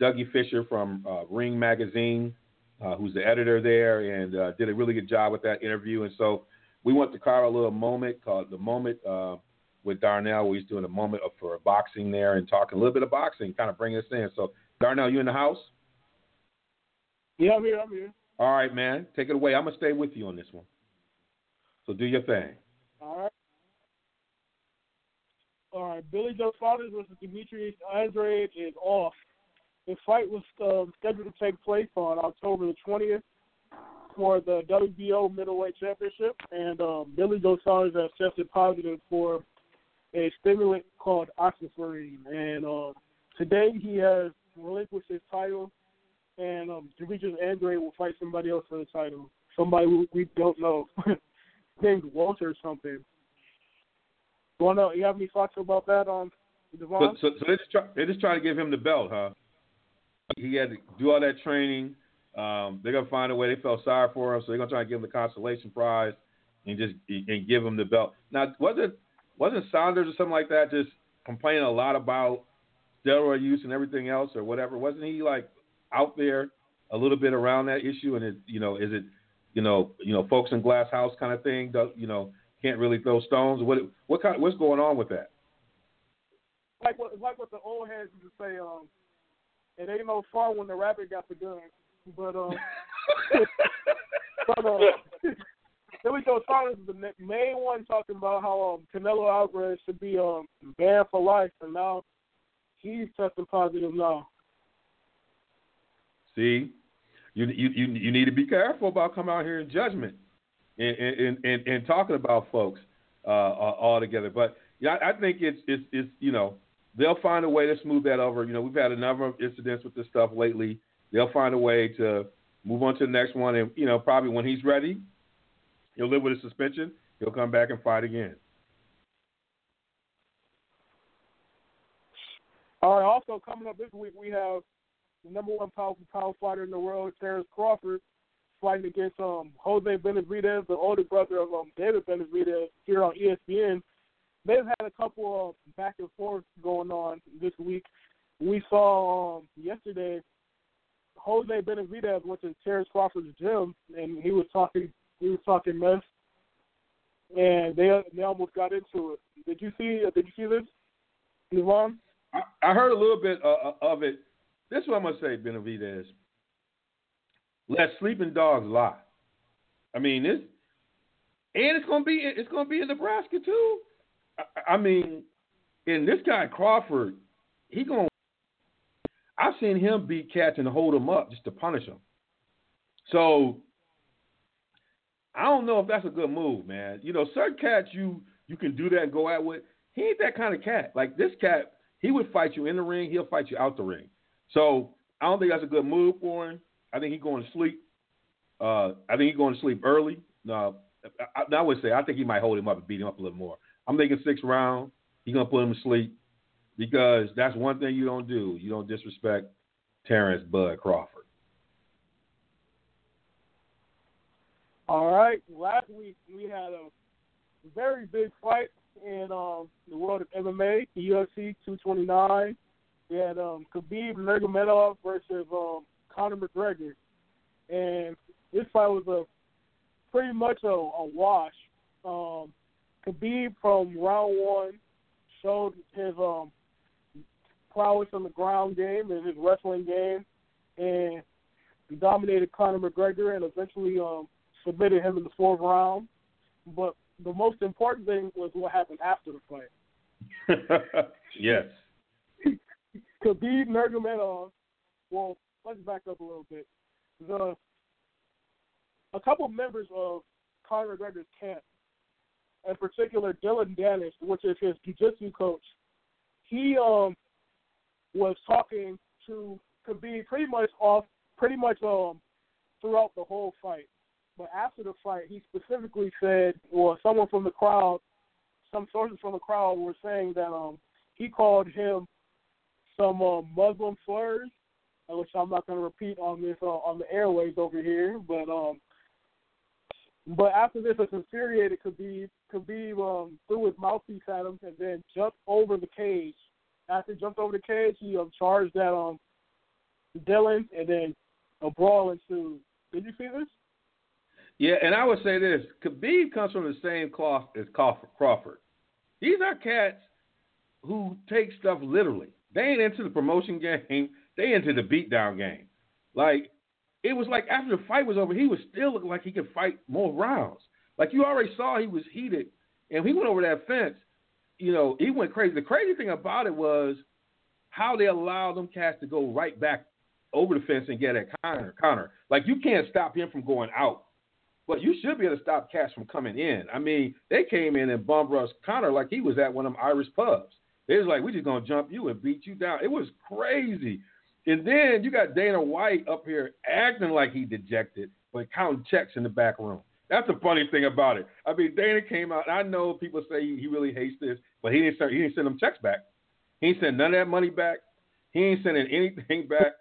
Dougie Fischer from uh, Ring Magazine, uh, who's the editor there, and uh, did a really good job with that interview. And so we want to carve a little moment called the moment uh, with Darnell, where he's doing a moment of, for boxing there and talking a little bit of boxing, kind of bring us in. So Darnell, you in the house? Yeah, I'm here. I'm here. All right, man. Take it away. I'm gonna stay with you on this one. So do your thing. All right. All right. Billy Joe Saunders versus Demetrius Andrade is off. The fight was um, scheduled to take place on October the 20th. for the WBO middleweight championship, and um, Billy Gonzalez has tested positive for a stimulant called oxilofrine, and um, today he has relinquished his title, and um, Demetrius Andrade will fight somebody else for the title, somebody we, we don't know, [laughs] named Walter or something. You wanna? You have any thoughts about that, um, Devon? So, so, so they're, just try, they're just trying to give him the belt, huh? He had to do all that training. Um, they're gonna find a way. They felt sorry for him, so they're gonna try to give him the consolation prize and just and give him the belt. Now, wasn't wasn't Saunders or something like that just complaining a lot about steroid use and everything else or whatever? Wasn't he like out there a little bit around that issue? And it, you know, is it you know you know folks in glass house kind of thing? You know, can't really throw stones. What what kind? What's going on with that? Like what like what the old heads used to say. Um, it ain't no fun when the rabbit got the gun. But um, [laughs] but Billy Joe Saunders is the main one talking about how um, Canelo Alvarez should be um banned for life, and now he's testing positive now. See, you you you, you need to be careful about coming out here in judgment and and, and, and talking about folks uh, all together. But yeah, I think it's it's it's you know they'll find a way to smooth that over. You know, we've had a number of incidents with this stuff lately. They'll find a way to move on to the next one, and you know, probably when he's ready, he'll live with a suspension. He'll come back and fight again. All right. Also coming up this week, we have the number one powerful power fighter in the world, Terrence Crawford, fighting against um, Jose Benavidez, the older brother of um, David Benavidez, here on ESPN. They've had a couple of back and forth going on this week. We saw um, yesterday Jose Benavidez went to Terrence Crawford's gym and he was talking he was talking mess, and they they almost got into it. Did you see? Did you see this, Yvonne? I, I heard a little bit uh, uh, of it. This is what I'm gonna say, Benavidez. Let sleeping dogs lie. I mean this, and it's gonna be it's gonna be in Nebraska too. I, mean, and this guy Crawford, he gonna. I've seen him beat cats and hold them up just to punish them. So I don't know if that's a good move, man. You know, certain cats you you can do that and go at with. He ain't that kind of cat. Like this cat, he would fight you in the ring. He'll fight you out the ring. So I don't think that's a good move for him. I think he's going to sleep. Uh, I think he's going to sleep early. No, I, I would say I think he might hold him up and beat him up a little more. I'm thinking six round. He's gonna put him to sleep because that's one thing you don't do. You don't disrespect Terrence Bud Crawford. All right. Last week we had a very big fight in um, the world of MMA, UFC 229. We had um, Khabib Nurmagomedov versus um, Conor McGregor, and this fight was a pretty much a, a wash. Um, Khabib from round one showed his um, prowess on the ground game and his wrestling game, and dominated Conor McGregor and eventually um, submitted him in the fourth round. But the most important thing was what happened after the fight. [laughs] yes. [laughs] Khabib Nurmagomedov. Well, let's back up a little bit. The a couple members of Conor McGregor's camp, in particular Dillon Danis, which is his jiu-jitsu coach, he um was talking to Khabib pretty much off, pretty much um throughout the whole fight. But after the fight, he specifically said, or someone from the crowd, some sources from the crowd were saying that um he called him some uh, Muslim slurs, which I'm not going to repeat on this uh, on the airways over here. But um, but after this, a infuriated Khabib, Khabib um, threw his mouthpiece at him and then jumped over the cage. After he jumped over the cage, he um, charged at um Dillon, and then a brawl ensued. Did you see this? Yeah, and I would say this: Khabib comes from the same cloth as Crawford. These are cats who take stuff literally. They ain't into the promotion game. They into the beatdown game. Like it was like after the fight was over, he was still looking like he could fight more rounds. Like you already saw, he was heated, and he went over that fence. You know, he went crazy. The crazy thing about it was how they allowed them cats to go right back over the fence and get at Conor. Conor, like you can't stop him from going out But you should be able to stop cats from coming in. I mean, they came in and bum rushed Conor like he was at one of them Irish pubs. They was like, we just gonna jump you and beat you down. It was crazy. And then you got Dana White up here acting like he dejected, but counting checks in the back room. That's the funny thing about it. I mean, Dana came out. I know people say he really hates this, but he didn't start, he didn't send them checks back. He ain't send none of that money back. He ain't sending anything back.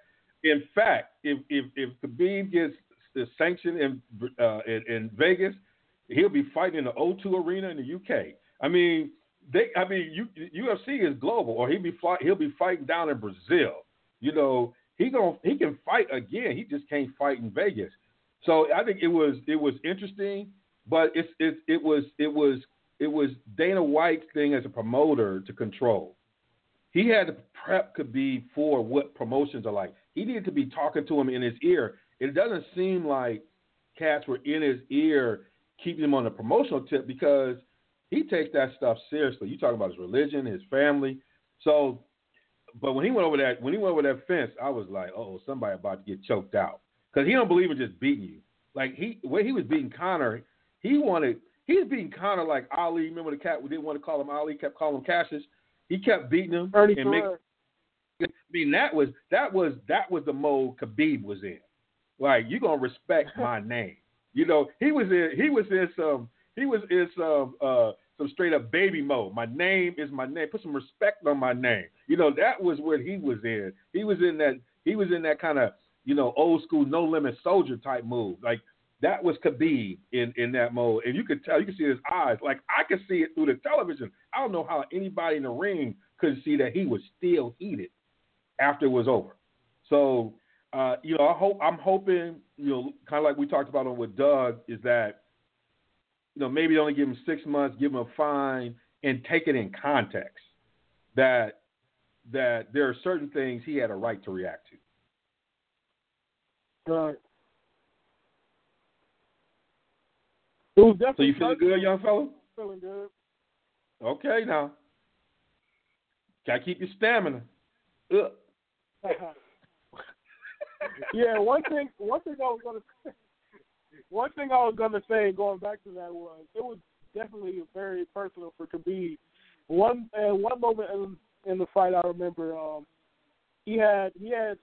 In fact, if if if Khabib gets the sanction in uh, in, in Vegas, he'll be fighting in the O2 Arena in the UK. I mean, they. I mean, UFC is global, or he'll be fly, he'll be fighting down in Brazil. You know, he going he can fight again. He just can't fight in Vegas. So I think it was it was interesting, but it's it it was it was it was Dana White's thing as a promoter to control. He had to prep Khabib for what promotions are like. He needed to be talking to him in his ear. It doesn't seem like cats were in his ear keeping him on the promotional tip because he takes that stuff seriously. You talk about his religion, his family. So, but when he went over that when he went over that fence, I was like, oh, somebody about to get choked out because he don't believe in just beating you. Like he, when he was beating Conor, he wanted he was beating Conor like Ali. Remember the cat? We didn't want to call him Ali, kept calling him Cassius. He kept beating him Ernie and make, I mean that was that was that was the mode Khabib was in. Like you gonna respect my [laughs] name. You know he was in he was in some he was in some uh some straight up baby mode. My name is my name. Put some respect on my name. You know that was what he was in. He was in that he was in that kind of you know old school no limit soldier type move. Like that was Khabib in in that mode, and you could tell you could see his eyes. Like I could see it through the television. I don't know how anybody in the ring could see that he was still heated after it was over. So, uh, you know, I hope I'm hoping, you know, kind of like we talked about on with Doug, is that, you know, maybe only give him six months, give him a fine, and take it in context that that there are certain things he had a right to react to. Right. It was definitely so you feeling good, young fellow? Feeling good. Okay, now. Gotta keep your stamina. [laughs] Yeah, one thing one thing I was gonna say, one thing I was gonna say going back to that was it was definitely very personal for Khabib. One and one moment in, in the fight I remember, um, he had he had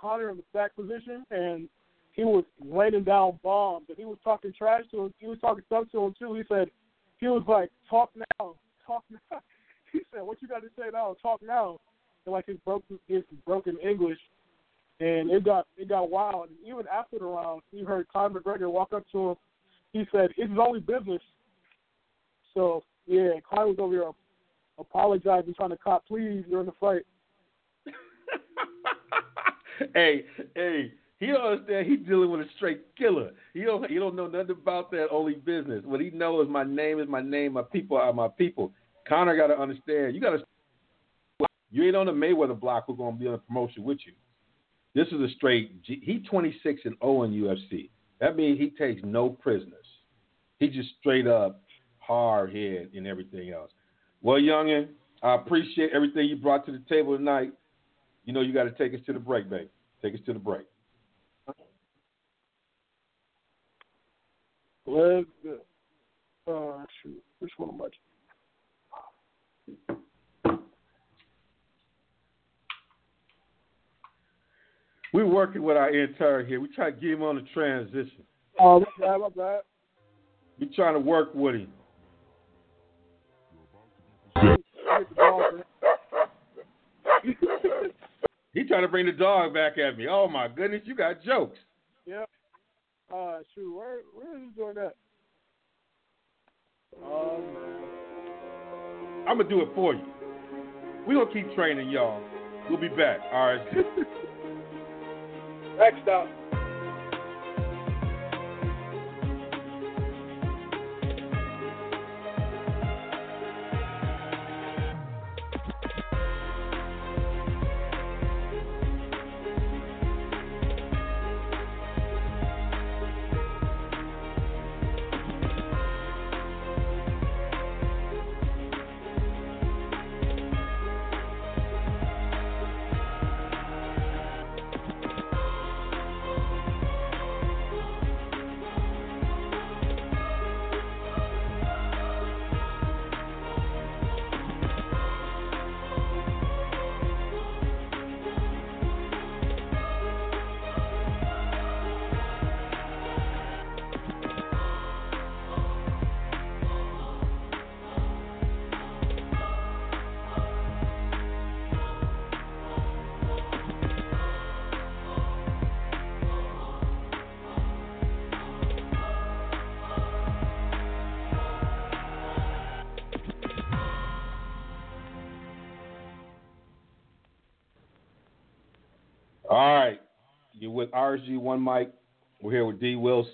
Conor in the back position and he was laying down bombs and he was talking trash to him. He was talking stuff to him too. He said he was like, "Talk now, talk now." [laughs] He said, "What you got to say now? Talk now." And like his broken his broken English, and it got it got wild. And even after the round, you heard Conor McGregor walk up to him. He said, "It's only business." So yeah, Conor was over here apologizing, trying to cop please during the fight. [laughs] [laughs] hey, hey, he don't understand. He's dealing with a straight killer. He don't. He don't know nothing about that only business. What he knows is my name is my name. My people are my people. Conor got to understand. You got to. You ain't on the Mayweather block. Who's gonna be on the promotion with you? This is a straight. He 26 and 0 in UFC. That means he takes no prisoners. He just straight up hard head and everything else. Well, youngin, I appreciate everything you brought to the table tonight. You know you got to take us to the break, baby. Take us to the break. Let's go. Uh, shoot. Which one am I? We're working with our intern here. We try to get him on the transition. Oh, my bad, my bad. We trying to work with him. He trying to bring the dog back at me. Oh my goodness, you got jokes. Yep. Uh, shoot, where where is he doing that? Um, I'm gonna do it for you. We gonna keep training y'all. We'll be back. All right. [laughs] [laughs] Next up. With RSG One Mic. We're here with D Wills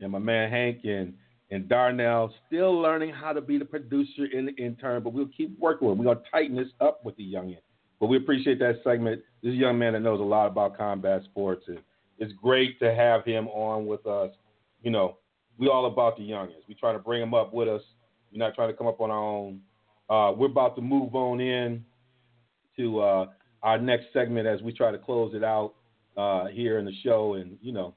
and my man Hank and and Darnell. Still learning how to be the producer in the intern, but we'll keep working with him. We're gonna tighten this up with the youngin. But we appreciate that segment. This young man that knows a lot about combat sports, and it's great to have him on with us. You know, we all about the youngins. We try to bring them up with us. We're not trying to come up on our own. Uh, we're about to move on in to uh, our next segment as we try to close it out uh, here in the show, and you know,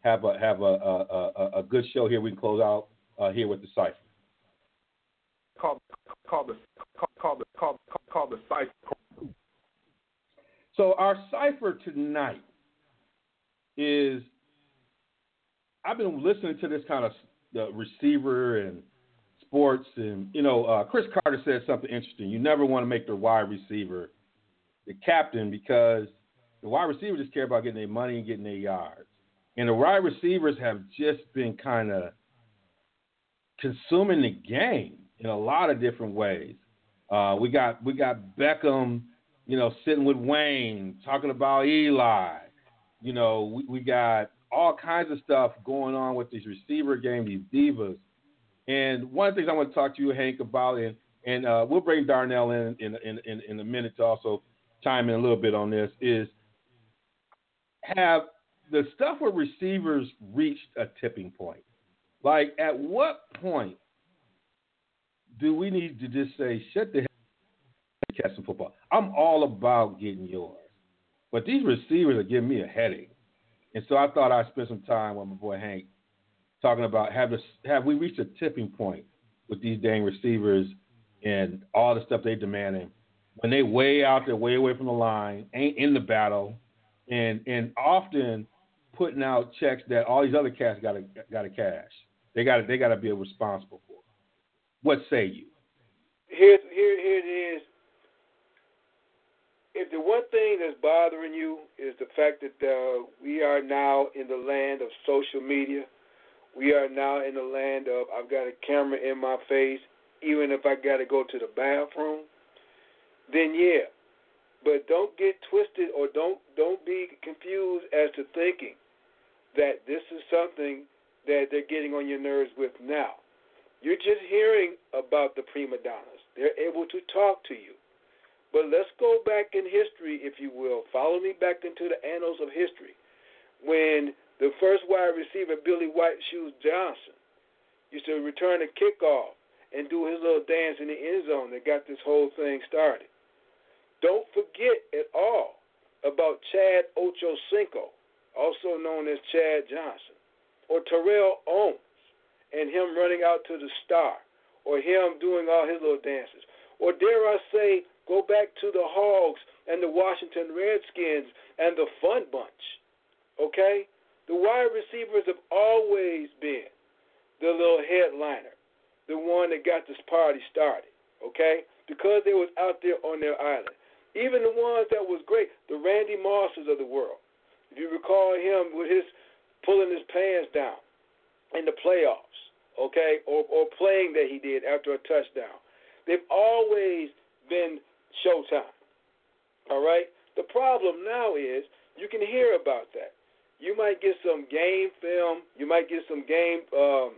have a have a a, a, a good show here. We can close out uh, here with the cipher. Call call the call, call the call, call the cipher. So our cipher tonight is I've been listening to this kind of uh, receiver and sports, and you know, uh, Cris Carter said something interesting. You never want to make the wide receiver the captain because the wide receivers just care about getting their money and getting their yards, and the wide receivers have just been kind of consuming the game in a lot of different ways. Uh, we got we got Beckham, you know, sitting with Wayne talking about Eli. You know, we, we got all kinds of stuff going on with these receiver game, these divas. And one of the things I want to talk to you, Hank, about, and and uh, we'll bring Darnell in in, in in in a minute to also chime in a little bit on this, is have the stuff with receivers reached a tipping point? Like, at what point do we need to just say, shut the hell catch some football? I'm all about getting yours. But these receivers are giving me a headache. And so I thought I'd spend some time with my boy Hank talking about have this, have we reached a tipping point with these dang receivers and all the stuff they demanding when they way out there, way away from the line, ain't in the battle, and and often putting out checks that all these other cats got to got to cash. They got they got to be responsible for. What say you? Here, here, here it is. If the one thing that's bothering you is the fact that uh, we are now in the land of social media, we are now in the land of I've got a camera in my face, even if I got to go to the bathroom then yeah. But don't get twisted or don't don't be confused as to thinking that this is something that they're getting on your nerves with now. You're just hearing about the prima donnas. They're able to talk to you. But let's go back in history, if you will. Follow me back into the annals of history. When the first wide receiver, Billy White Shoes Johnson, used to return a kickoff and do his little dance in the end zone that got this whole thing started. Don't forget at all about Chad Ochocinco, also known as Chad Johnson, or Terrell Owens, and him running out to the star, or him doing all his little dances. Or dare I say, go back to the Hogs and the Washington Redskins and the Fun Bunch. Okay? The wide receivers have always been the little headliner, the one that got this party started. Okay? Because they was out there on their island. Even the ones that was great, the Randy Mosses of the world. If you recall him with his pulling his pants down in the playoffs, okay, or, or playing that he did after a touchdown. They've always been Showtime. All right? The problem now is you can hear about that. You might get some game film, you might get some game um,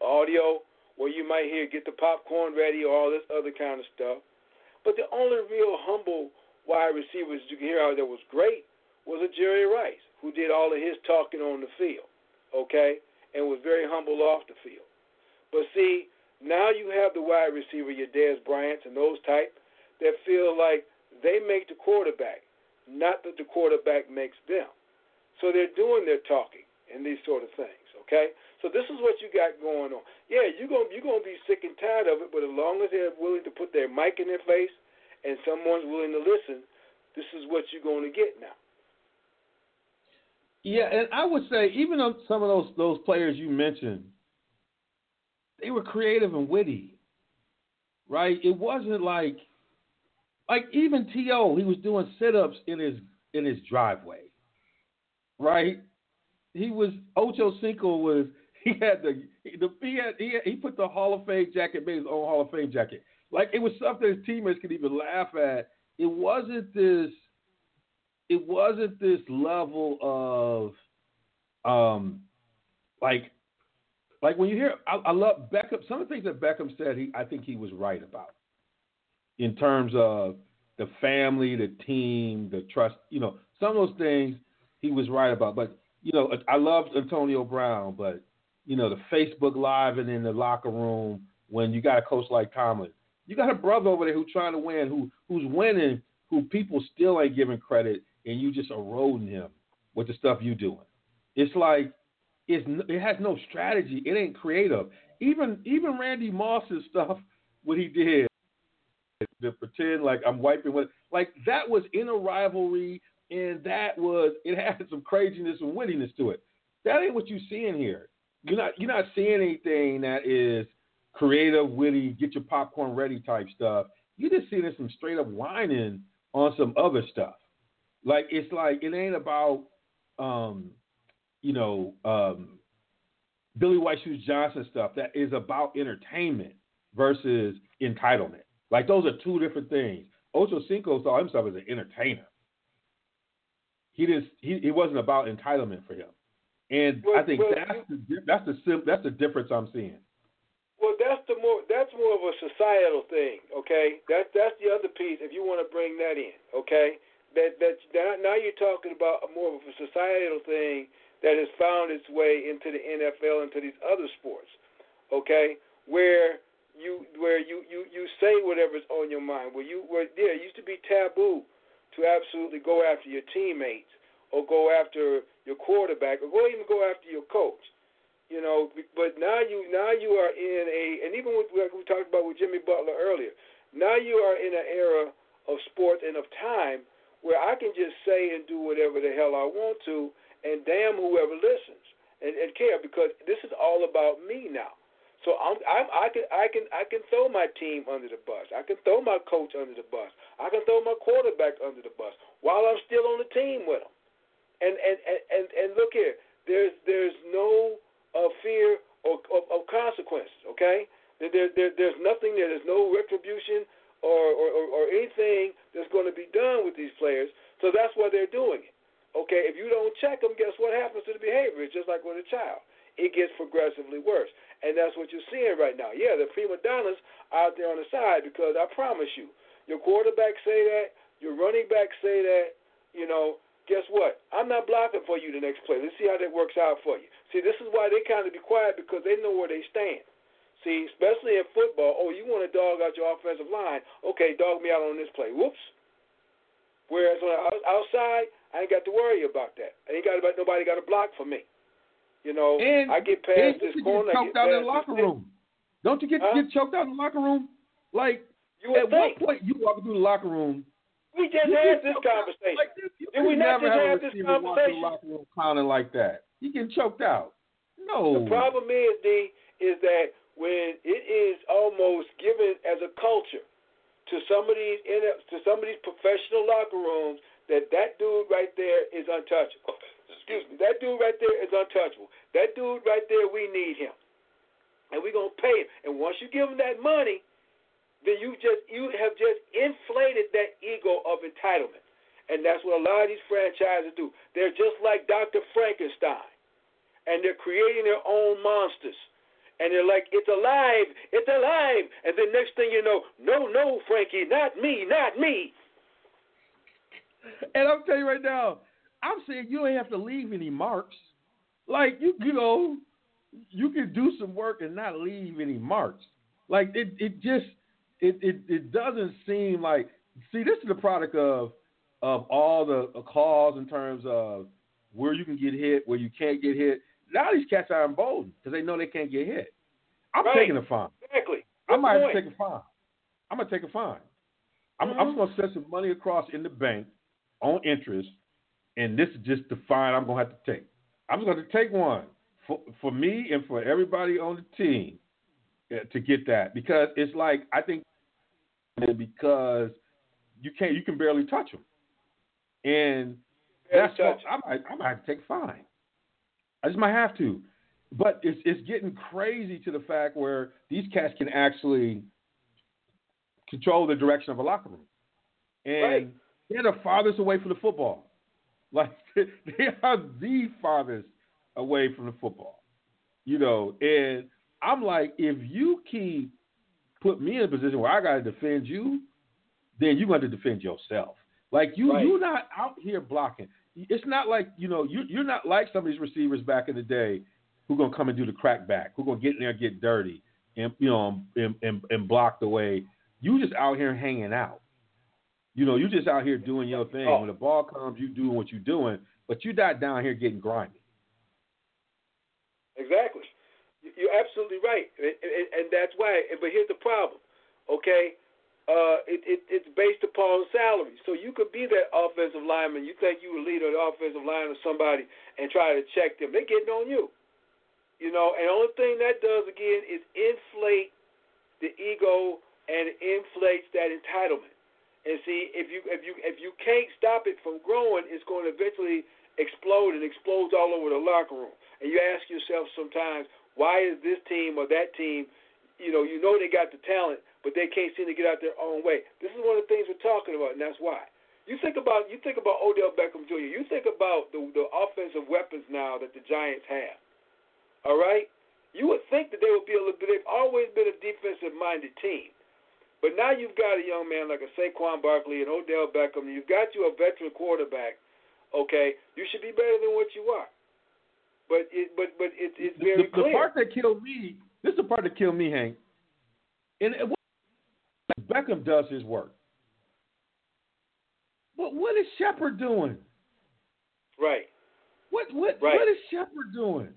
audio, where you might hear get the popcorn ready, or all this other kind of stuff. But the only real humble wide receivers you can hear out there was great was a Jerry Rice, who did all of his talking on the field, okay, and was very humble off the field. But see, now you have the wide receiver, your Dez Bryants and those type, that feel like they make the quarterback, not that the quarterback makes them. So they're doing their talking and these sort of things, okay? So this is what you got going on. Yeah, you're gonna you're gonna be sick and tired of it, but as long as they're willing to put their mic in their face and someone's willing to listen, this is what you're going to get now. Yeah, and I would say even on some of those those players you mentioned, they were creative and witty, right? It wasn't like like even T.O. he was doing sit ups in his in his driveway, right? He was Ocho Cinco was he had the, the he had, he had, he put the Hall of Fame jacket, made his own Hall of Fame jacket. Like it was something his teammates could even laugh at. It wasn't this it wasn't this level of um like like when you hear I, I love Beckham some of the things that Beckham said he I think he was right about in terms of the family, the team, the trust, you know, some of those things he was right about. But, you know, I loved Antonio Brown, but, you know, the Facebook Live and in the locker room when you got a coach like Tomlin. You got a brother over there who's trying to win, who who's winning, who people still ain't giving credit, and you just eroding him with the stuff you doing. It's like it's it has no strategy. It ain't creative. Even even Randy Moss's stuff, what he did to pretend like I'm wiping with like that was in a rivalry and that was it had some craziness and wittiness to it. That ain't what you're seeing here. You're not you're not seeing anything that is creative, witty, get your popcorn ready type stuff. You're just seeing some straight up whining on some other stuff. Like it's like it ain't about um, you know, um, Billy White Shoes Johnson stuff that is about entertainment versus entitlement. Like those are two different things. Ocho Cinco saw himself as an entertainer. He didn't. He, he wasn't about entitlement for him, and well, I think well, that's the that's the that's the difference I'm seeing. Well, that's the more that's more of a societal thing, okay? That's that's the other piece. If you want to bring that in, okay? That that now you're talking about a more of a societal thing that has found its way into the NFL and to these other sports, okay? Where you where you you you say whatever's on your mind. Where you where yeah, it used to be taboo to absolutely go after your teammates or go after your quarterback or go even go after your coach. You know, but now you now you are in a and even with like we talked about with Jimmy Butler earlier. Now you are in an era of sports and of time where I can just say and do whatever the hell I want to, and damn whoever listens and, and care because this is all about me now. So I'm, I'm, I can I can I can throw my team under the bus. I can throw my coach under the bus. I can throw my quarterback under the bus while I'm still on the team with them. And and and and, look here, there's there's no uh, fear or, of, of consequences. Okay, there, there there's nothing there. There's no retribution or, or or anything that's going to be done with these players. So that's why they're doing it. Okay, if you don't check them, guess what happens to the behavior? It's just like with a child. It gets progressively worse. And that's what you're seeing right now. Yeah, the prima donnas out there on the side because I promise you, your quarterback say that, your running back say that, you know, guess what? I'm not blocking for you the next play. Let's see how that works out for you. See, this is why they kind of be quiet because they know where they stand. See, especially in football, oh, you want to dog out your offensive line. Okay, dog me out on this play. Whoops. Whereas on the outside, I ain't got to worry about that. I ain't got about nobody got to block for me. You know, and, I get past this corner. Get choked out in the locker room. Don't you get huh? get choked out in the locker room? Like you at think. what point you walk through the locker room? We just had this conversation. Like this. Did we not just have this conversation? The locker room clowning like that. You getting choked out. No. The problem is, D, is that when it is almost given as a culture to some of these to some of these professional locker rooms that that dude right there is untouchable [laughs] excuse me, that dude right there is untouchable. That dude right there, we need him. And we're gonna pay him. And once you give him that money, then you just you have just inflated that ego of entitlement. And that's what a lot of these franchises do. They're just like Dr. Frankenstein. And they're creating their own monsters. And they're like, it's alive, it's alive. And then next thing you know, no, no, Frankie, not me, not me. And I'm telling you right now, I'm saying you don't have to leave any marks. Like you, you know, you can do some work and not leave any marks. Like it, it just, it, it, it doesn't seem like. See, this is the product of, of all the calls in terms of where you can get hit, where you can't get hit. Now these cats are emboldened because they know they can't get hit. I'm right. taking a fine. Exactly. I might take a fine. I'm gonna take a fine. I'm, mm-hmm. I'm just gonna send some money across in the bank on interest and this is just the fine I'm gonna have to take. I'm going to take one for for me and for everybody on the team to get that because it's like I think because you can't you can barely touch them, and barely that's what I might I might have to take a fine. I just might have to, but it's it's getting crazy to the fact where these cats can actually control the direction of a locker room, and right. they're the farthest away from the football. [laughs] Like they are the farthest away from the football. You know, and I'm like, if you keep put me in a position where I got to defend you, then you're going to defend yourself. Like you, Right. you're not out here blocking. It's not like you know you you're not like some of these receivers back in the day who gonna come and do the crackback, who gonna get in there and get dirty and you know and and, and block the way. You just out here hanging out. You know, you just out here doing your thing. Oh. When the ball comes, you doing what you're doing, but you're not down here getting grimy. Exactly. You- You're absolutely right, and, and, and that's why. But here's the problem, okay? Uh, it, it, it's based upon salary. So you could be that offensive lineman. You think you would lead an offensive line of somebody and try to check them. They're getting on you. You know, and the only thing that does again is inflate the ego and inflates that entitlement. And see, if you if you if you can't stop it from growing, it's going to eventually explode and explodes all over the locker room. And you ask yourself sometimes, why is this team or that team, you know, you know they got the talent, but they can't seem to get out their own way. This is one of the things we're talking about, and that's why. You think about you think about Odell Beckham Jr. You think about the the offensive weapons now that the Giants have. All right, you would think that they would be a little bit. They've always been a defensive minded team. But now you've got a young man like a Saquon Barkley and Odell Beckham. You've got you a veteran quarterback. Okay, you should be better than what you are. But it, but but it, it's very the, the clear. part that killed me, this is the part that killed me, Hank. And it, Beckham does his work. But what is Shepard doing? right. What what Right. what is Shepard doing?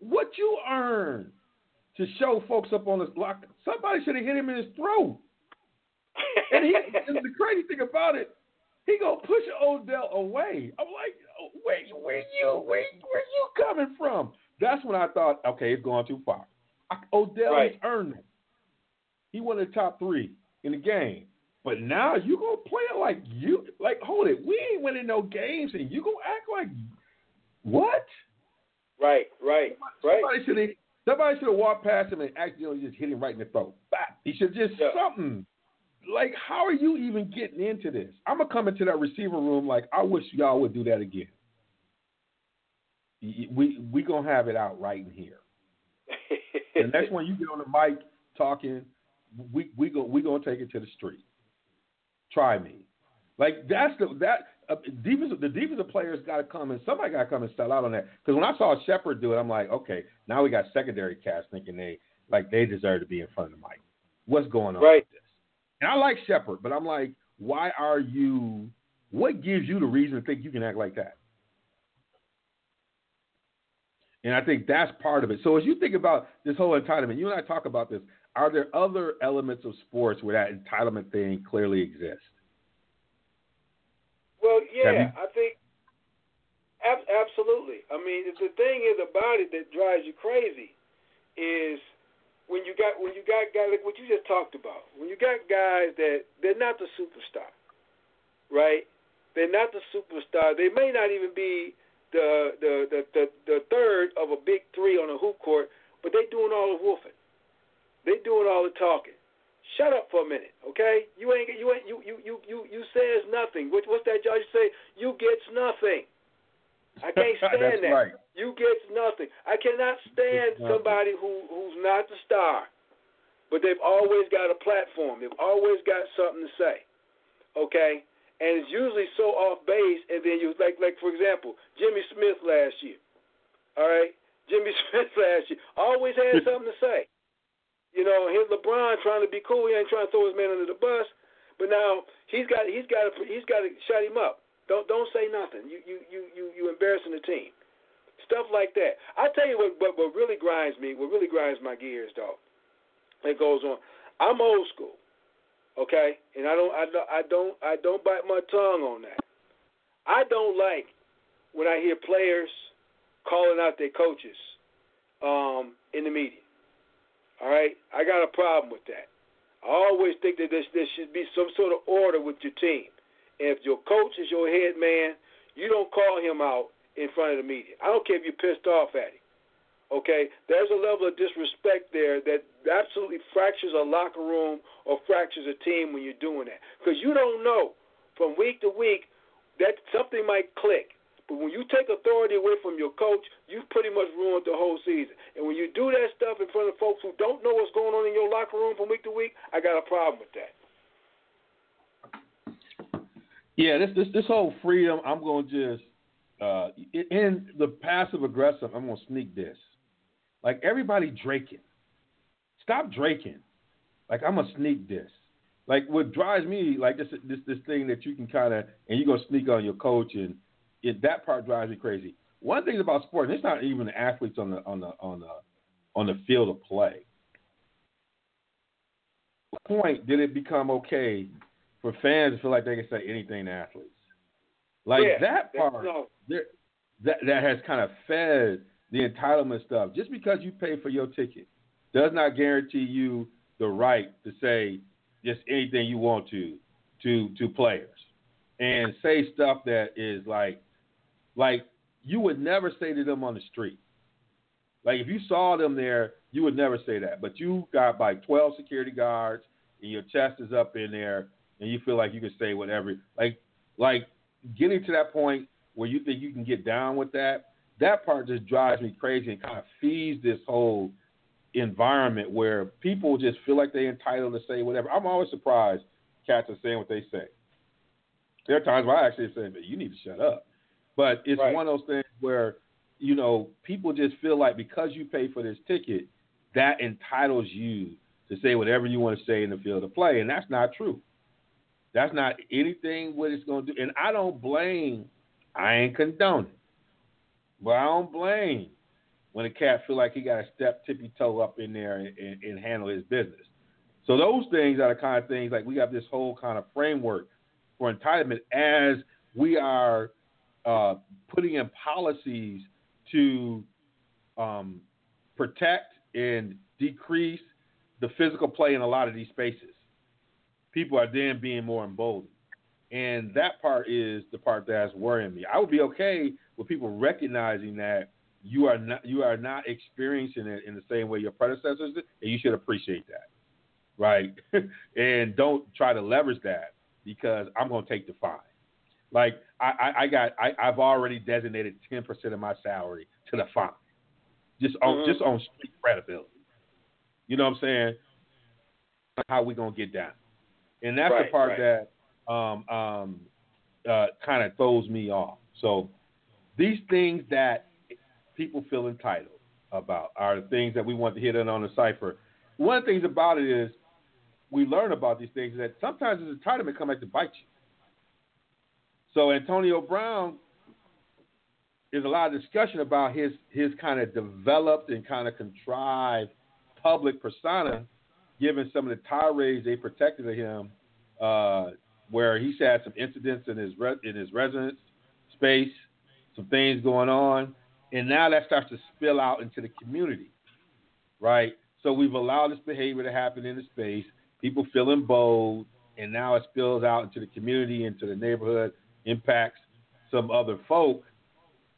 What you earn to show folks up on this block? Somebody should have hit him in his throat. And he and the crazy thing about it, he gonna push Odell away. I'm like, wait, where you where where you coming from? That's when I thought, okay, it's going too far. I, Odell Right. has earned it. He won the top three in the game. But now you gonna play it like you like hold it. We ain't winning no games and you gonna act like what? Right, right, right. Somebody should have somebody should have walked past him and accidentally just hit him right in the throat. He should just Yeah. something. Like, how are you even getting into this? I'm gonna come into that receiver room like I wish y'all would do that again. We we gonna have it out right in here. The next one you get on the mic talking, we we go we gonna take it to the street. Try me, like that's the that uh, defensive the defensive players got to come and somebody got to come and sell out on that. Because when I saw Shepard do it, I'm like, okay, now we got secondary cast thinking they like they deserve to be in front of the mic. What's going on Right. And I like Shepard, but I'm like, why are you? What gives you the reason to think you can act like that? And I think that's part of it. So as you think about this whole entitlement, you and I talk about this. Are there other elements of sports where that entitlement thing clearly exists? Well, yeah, you- I think ab- absolutely. I mean, the thing is about it that drives you crazy is when you got when you got guys like what you just talked about. When you got guys that they're not the superstar, right? They're not the superstar. They may not even be the the the the, the third of a big three on a hoop court, but they doing all the woofing. They doing all the talking. Shut up for a minute, okay? You ain't you ain't you you you you you says nothing. What, what's that judge say? You gets nothing. I can't [laughs] stand That's that. right. You gets nothing. I cannot stand somebody who who's not the star, but they've always got a platform. They've always got something to say. Okay, and it's usually so off base. And then you like like for example, Jimmy Smith last year. All right, Jimmy [laughs] Smith last year always had [laughs] something to say. You know, here's LeBron trying to be cool. He ain't trying to throw his man under the bus, but now he's got he's got to he's got to shut him up. Don't don't say nothing. You you you you you embarrassing the team. Stuff like that. I tell you what, what what really grinds me, what really grinds my gears, dog. It goes on. I'm old school, okay, and I don't I don't I don't I don't bite my tongue on that. I don't like when I hear players calling out their coaches um, in the media. All right, I got a problem with that. I always think that there, there should be some sort of order with your team. And if your coach is your head man, you don't call him out in front of the media. I don't care if you're pissed off at him. Okay, there's a level of disrespect there that absolutely fractures a locker room or fractures a team when you're doing that. Because you don't know from week to week that something might click. But when you take authority away from your coach, you've pretty much ruined the whole season. And when you do that stuff in front of folks who don't know what's going on in your locker room from week to week, I got a problem with that. Yeah, this this this whole freedom, I'm to just uh, in the passive aggressive, I'm to sneak this. Like everybody draking. Stop draking. Like I'm gonna sneak this. Like what drives me, like this this this thing that you can kind of and you're gonna sneak on your coach and it, that part drives me crazy. One thing about sports, and it's not even the athletes on the on the on the on the field of play. What point did it become okay for fans to feel like they can say anything to athletes? Like yeah, that part, no. that that has kind of fed the entitlement stuff. Just because you pay for your ticket does not guarantee you the right to say just anything you want to to to players and say stuff that is like like you would never say to them on the street. Like if you saw them there, you would never say that. But you got like 12 security guards and your chest is up in there and you feel like you can say whatever. Like like getting to that point where you think you can get down with that, that part just drives me crazy and kind of feeds this whole environment where people just feel like they're entitled to say whatever. I'm always surprised cats are saying what they say. There are times where I actually say, "But you need to shut up." But it's right. one of those things where you know people just feel like because you pay for this ticket, that entitles you to say whatever you want to say in the field of play, and that's not true. That's not anything what it's going to do. And I don't blame. I ain't condoning. But I don't blame when a cat feel like he got to step tippy toe up in there and, and, and, handle his business. So those things are the kind of things like we got this whole kind of framework for entitlement as we are uh, putting in policies to um, protect and decrease the physical play in a lot of these spaces. People are then being more emboldened. And that part is the part that's worrying me. I would be okay with people recognizing that you are not you are not experiencing it in the same way your predecessors did, and you should appreciate that, right? [laughs] and don't try to leverage that because I'm going to take the fine. Like I, I, I got I, I've already designated ten percent of my salary to the fine, just on mm-hmm. just on street credibility. You know what I'm saying? How we gonna get down? And that's right, the part right. that um, um, uh, kind of throws me off. So these things that people feel entitled about are the things that we want to hit in on the cipher. One of the things about it is we learn about these things that sometimes this entitlement come back to bite you. So Antonio Brown is a lot of discussion about his his kind of developed and kind of contrived public persona, given some of the tirades they protected of him, uh, where he's had some incidents in his re- in his residence space, some things going on, and now that starts to spill out into the community, right? So we've allowed this behavior to happen in the space. People feeling bold, and now it spills out into the community, into the neighborhood, impacts some other folk,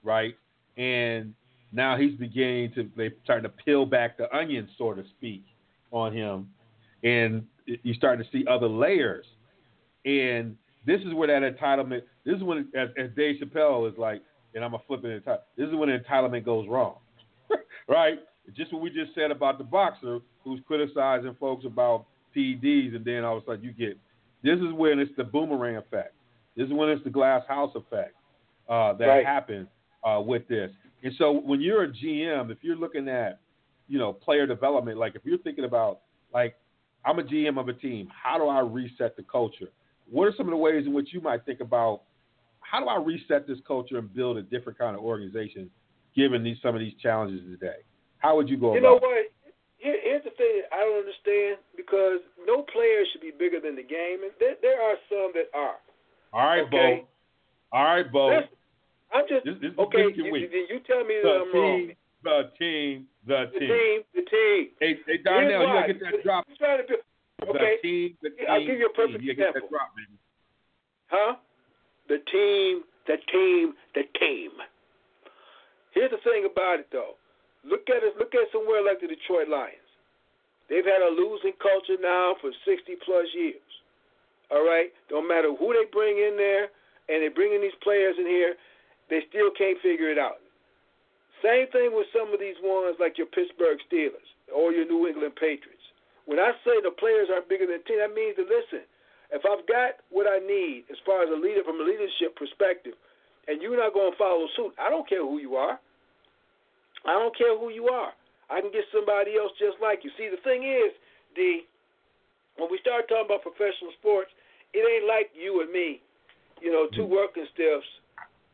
right? And now he's beginning to they starting to peel back the onion, so to speak, on him, and you start to see other layers. And this is where that entitlement. This is when, as, as Dave Chappelle is like, and I'm gonna flip it. This is when entitlement goes wrong, [laughs] right? Just what we just said about the boxer who's criticizing folks about PEDs, and then all of a sudden you get. This is when it's the boomerang effect. This is when it's the glass house effect uh, that right. happens uh, with this. And so when you're a GM, if you're looking at, you know, player development, like if you're thinking about, like, I'm a GM of a team, how do I reset the culture? What are some of the ways in which you might think about how do I reset this culture and build a different kind of organization given these some of these challenges today? How would you go you know what? Here, here's the thing I don't understand because no player should be bigger than the game, and there, there are some that are. All right, okay? Bo. All right, Bo. Listen, I'm just this, this okay. You, you, you, tell me the that I'm team, wrong. The team, the, the team, the team. Hey, hey Darnell, you gotta get that drop. Trying to do, okay. The team, the team, I'll give you a perfect team. You example. Get that drop, baby. Huh? The team, the team, the team. Here's the thing about it, though. Look at it. Look at somewhere like the Detroit Lions. They've had a losing culture now for 60 plus years. All right. Don't matter who they bring in there. and they're bringing these players in here, they still can't figure it out. Same thing with some of these ones like your Pittsburgh Steelers or your New England Patriots. When I say the players are bigger than team, that means that listen, if I've got what I need as far as a leader from a leadership perspective, and you're not going to follow suit, I don't care who you are. I don't care who you are. I can get somebody else just like you. See, the thing is, D, when we start talking about professional sports, it ain't like you and me, you know, two working stiffs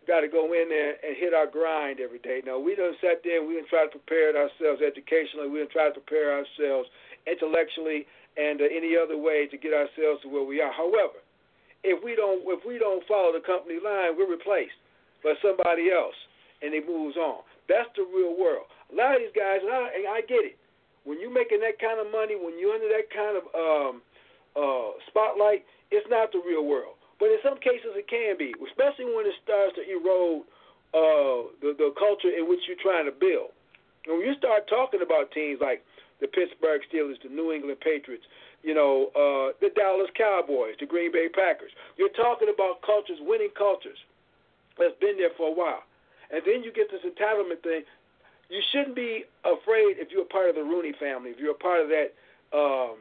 got to go in there and hit our grind every day. No, we done sat there we done try to prepare ourselves educationally. We done try to prepare ourselves intellectually and uh, any other way to get ourselves to where we are. However, if we don't if we don't follow the company line, we're replaced by somebody else, and it moves on. That's the real world. A lot of these guys, and I, and I get it. When you're making that kind of money, when you're under that kind of um, uh, spotlight, it's not the real world. But in some cases, it can be, especially when it starts to erode uh, the the culture in which you're trying to build. And when you start talking about teams like the Pittsburgh Steelers, the New England Patriots, you know, uh, the Dallas Cowboys, the Green Bay Packers, you're talking about cultures, winning cultures that's been there for a while. And then you get this entitlement thing. You shouldn't be afraid if you're a part of the Rooney family, if you're a part of that, um,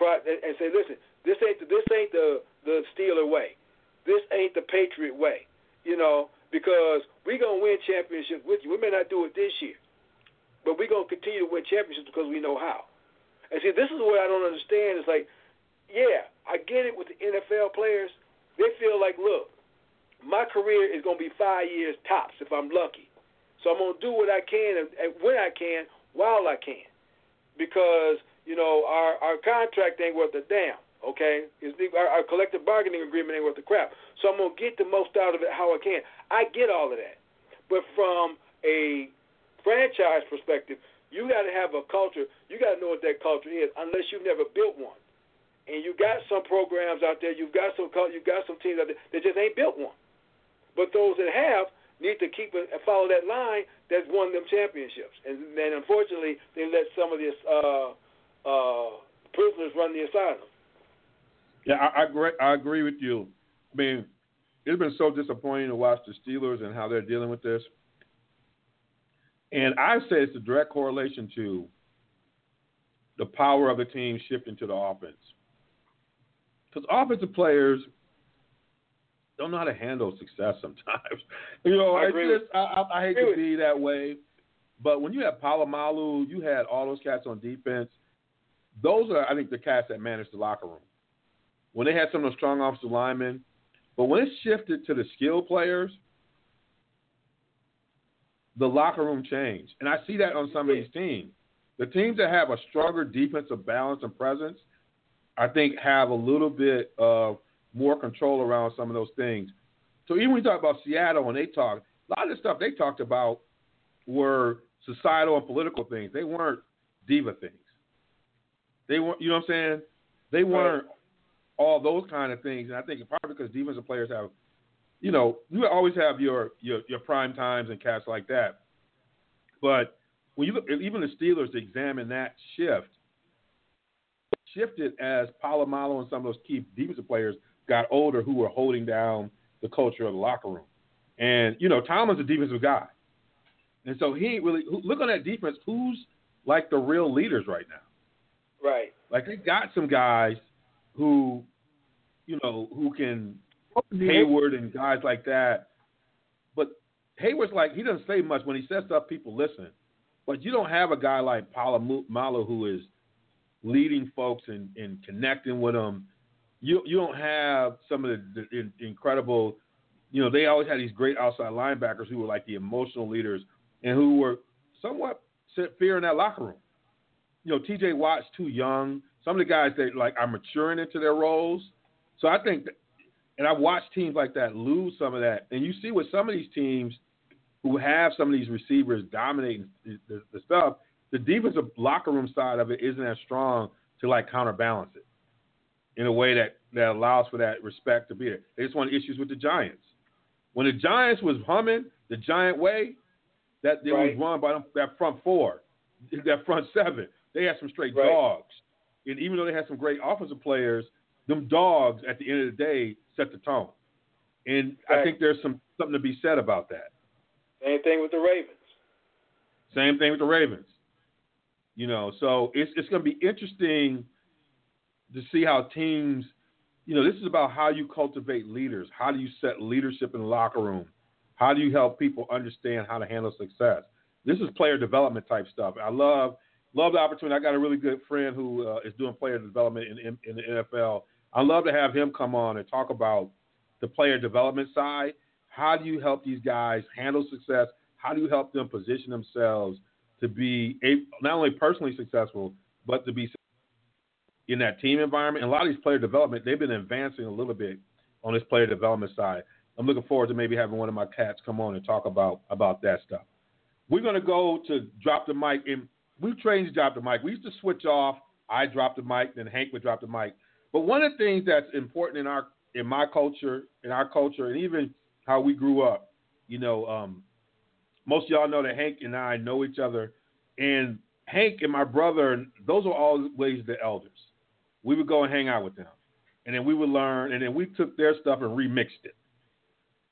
and say, listen, this ain't the, this ain't the the Steeler way. This ain't the Patriot way, you know, because we're going to win championships with you. We may not do it this year, but we're going to continue to win championships because we know how. And see, this is what I don't understand. It's like, yeah, I get it with the NFL players. They feel like, look, my career is going to be five years tops if I'm lucky. So I'm going to do what I can and, when I can while I can. Because, you know, our, our contract ain't worth a damn. Okay, our, our collective bargaining agreement ain't worth the crap. So I'm gonna get the most out of it how I can. I get all of that, but from a franchise perspective, you got to have a culture. You got to know what that culture is, unless you've never built one. And you got some programs out there. You've got some. You've got some teams out there that just ain't built one. But those that have need to keep and follow that line that's won them championships. And then unfortunately, they let some of these uh, uh, prisoners run the asylum. Yeah, I, I agree. I agree with you. I mean, it's been so disappointing to watch the Steelers and how they're dealing with this. And I say it's a direct correlation to the power of the team shifting to the offense. Because offensive players don't know how to handle success [laughs] sometimes. you know, I, just, I, I, I hate to be that way, but when you had Polamalu, you had all those cats on defense. Those are, I think, the cats that manage the locker room when they had some of the strong offensive linemen. But when it shifted to the skill players, the locker room changed. And I see that on some of these teams. The teams that have a stronger defensive balance and presence, I think, have a little bit of more control around some of those things. So even when you talk about Seattle and they talk, a lot of the stuff they talked about were societal and political things. They weren't diva things. They weren't, you know what I'm saying? They weren't all those kind of things. And I think probably because defensive players have, you know, you always have your your, your prime times and cats like that. But when you look, even the Steelers to examine that shift, shifted as Polamalu and some of those key defensive players got older who were holding down the culture of the locker room. And, you know, Tomlin's a defensive guy. And so he ain't really look on that defense, who's like the real leaders right now. Right. Like they got some guys who, you know, who can oh, Heyward and guys like that. But Heyward's like he doesn't say much when he says stuff. People listen, but you don't have a guy like Paula Polamalu who is leading folks and, and connecting with them. You you don't have some of the, the incredible, you know, they always had these great outside linebackers who were like the emotional leaders and who were somewhat fear in that locker room. You know, T.J. Watt's too young some of the guys that like are maturing into their roles. So I think, that, and I've watched teams like that lose some of that, and you see with some of these teams who have some of these receivers dominating the, the, the stuff, the defensive locker room side of it isn't as strong to like counterbalance it in a way that that allows for that respect to be there. They just want issues with the Giants. When the Giants was humming the Giant way, that they right. was run by them, that front four, that front seven. They had some straight right. dogs. And even though they had some great offensive players, them dogs at the end of the day set the tone. And I think there's some something to be said about that. Same thing with the Ravens. Same thing with the Ravens. You know, so it's it's going to be interesting to see how teams. You know, this is about how you cultivate leaders. How do you set leadership in the locker room? How do you help people understand how to handle success? This is player development type stuff. I love love the opportunity. I got a really good friend who uh, is doing player development in, in, in the NFL. I love to have him come on and talk about the player development side. How do you help these guys handle success? How do you help them position themselves to be a, not only personally successful, but to be in that team environment? And a lot of these player development, they've been advancing a little bit on this player development side. I'm looking forward to maybe having one of my cats come on and talk about about that stuff. We're going to go to drop the mic, and we've trained to drop the mic. We used to switch off. I dropped the mic, then Hank would drop the mic. But one of the things that's important in our in my culture, in our culture, and even how we grew up, you know, um, most y'all know that Hank and I know each other, and Hank and my brother, those were always the elders. We would go and hang out with them, and then we would learn, and then we took their stuff and remixed it.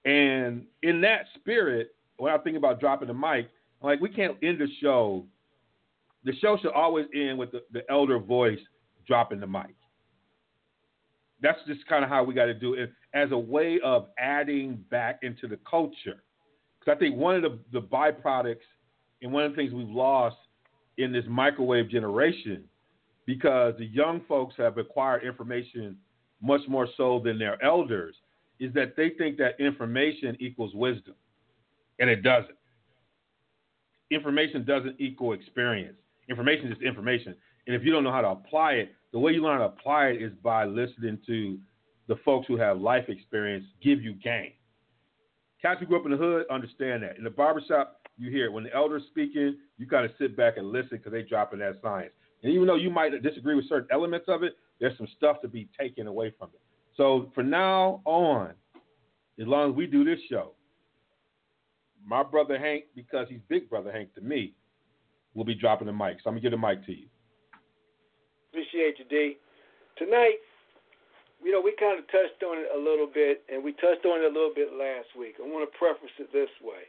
And in that spirit, when I think about dropping the mic, like we can't end the show. The show should always end with the, the elder voice dropping the mic. That's just kind of how we got to do it as a way of adding back into the culture. Because I think one of the, the byproducts and one of the things we've lost in this microwave generation, because the young folks have acquired information much more so than their elders, is that they think that information equals wisdom. And it doesn't. Information doesn't equal experience. Information is information. And if you don't know how to apply it, the way you learn how to apply it is by listening to the folks who have life experience give you game. Cats who grew up in the hood understand that. In the barbershop, you hear it. When the elders speaking, you kind of sit back and listen because they dropping that science. And even though you might disagree with certain elements of it, there's some stuff to be taken away from it. So for now on, as long as we do this show, my brother Hank, because he's big brother Hank to me, will be dropping the mic. So I'm gonna give the mic to you. Appreciate you, D. Tonight, you know, we kind of touched on it a little bit, and we touched on it a little bit last week. I want to preface it this way.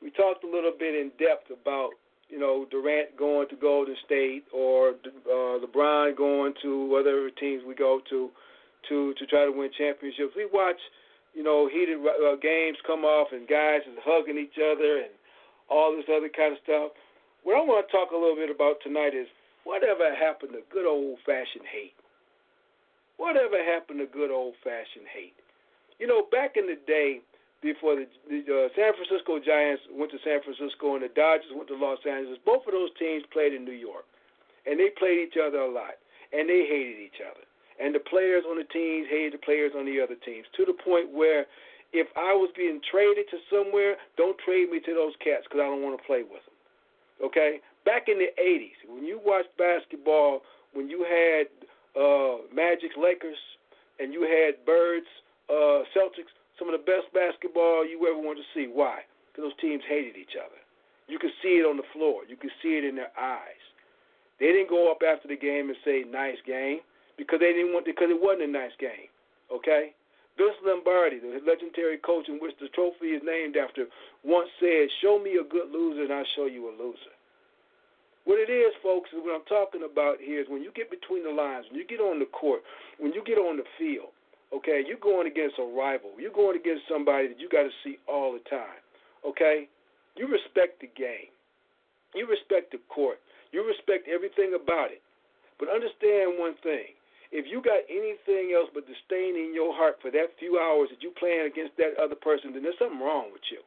We talked a little bit in depth about, you know, Durant going to Golden State or uh, LeBron going to whatever teams we go to to to try to win championships. We watch, you know, heated uh, games come off and guys is hugging each other and all this other kind of stuff. What I want to talk a little bit about tonight is Whatever happened to good old fashioned hate? Whatever happened to good old fashioned hate? You know, back in the day, before the, the uh, San Francisco Giants went to San Francisco and the Dodgers went to Los Angeles, both of those teams played in New York. And they played each other a lot. And they hated each other. And the players on the teams hated the players on the other teams to the point where if I was being traded to somewhere, don't trade me to those cats because I don't want to play with them. Okay? back in the 80s, when you watched basketball, when you had uh, Magic Lakers and you had Birds uh, Celtics, some of the best basketball you ever wanted to see. Why? Because those teams hated each other. You could see it on the floor. You could see it in their eyes. They didn't go up after the game and say "nice game" because they didn't want because it wasn't a nice game. Okay. Vince Lombardi, the legendary coach in which the trophy is named after, once said, "Show me a good loser, and I'll show you a loser." What it is, folks, is what I'm talking about here is when you get between the lines, when you get on the court, when you get on the field, okay, you're going against a rival. You're going against somebody that you got to see all the time, okay? You respect the game. You respect the court. You respect everything about it. But understand one thing. If you got anything else but disdain in your heart for that few hours that you playing against that other person, then there's something wrong with you.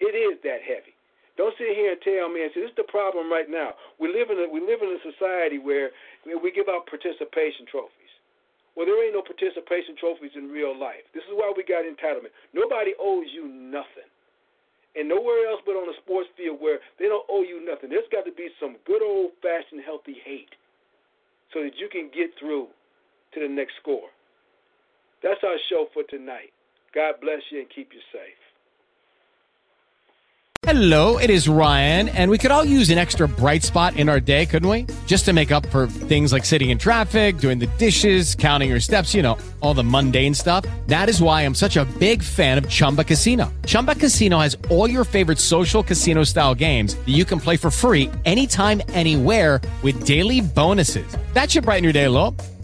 It is that heavy. Don't sit here and tell me and say this is the problem right now. We live in a we live in a society where we give out participation trophies. Well, there ain't no participation trophies in real life. This is why we got entitlement. Nobody owes you nothing. And nowhere else but on a sports field where they don't owe you nothing. There's got to be some good old fashioned healthy hate so that you can get through to the next score. That's our show for tonight. God bless you and keep you safe. Hello, it is Ryan, and we could all use an extra bright spot in our day, couldn't we? Just to make up for things like sitting in traffic, doing the dishes, counting your steps, you know, all the mundane stuff. That is why I'm such a big fan of Chumba Casino. Chumba Casino has all your favorite social casino style games that you can play for free anytime, anywhere with daily bonuses. That should brighten your day a little.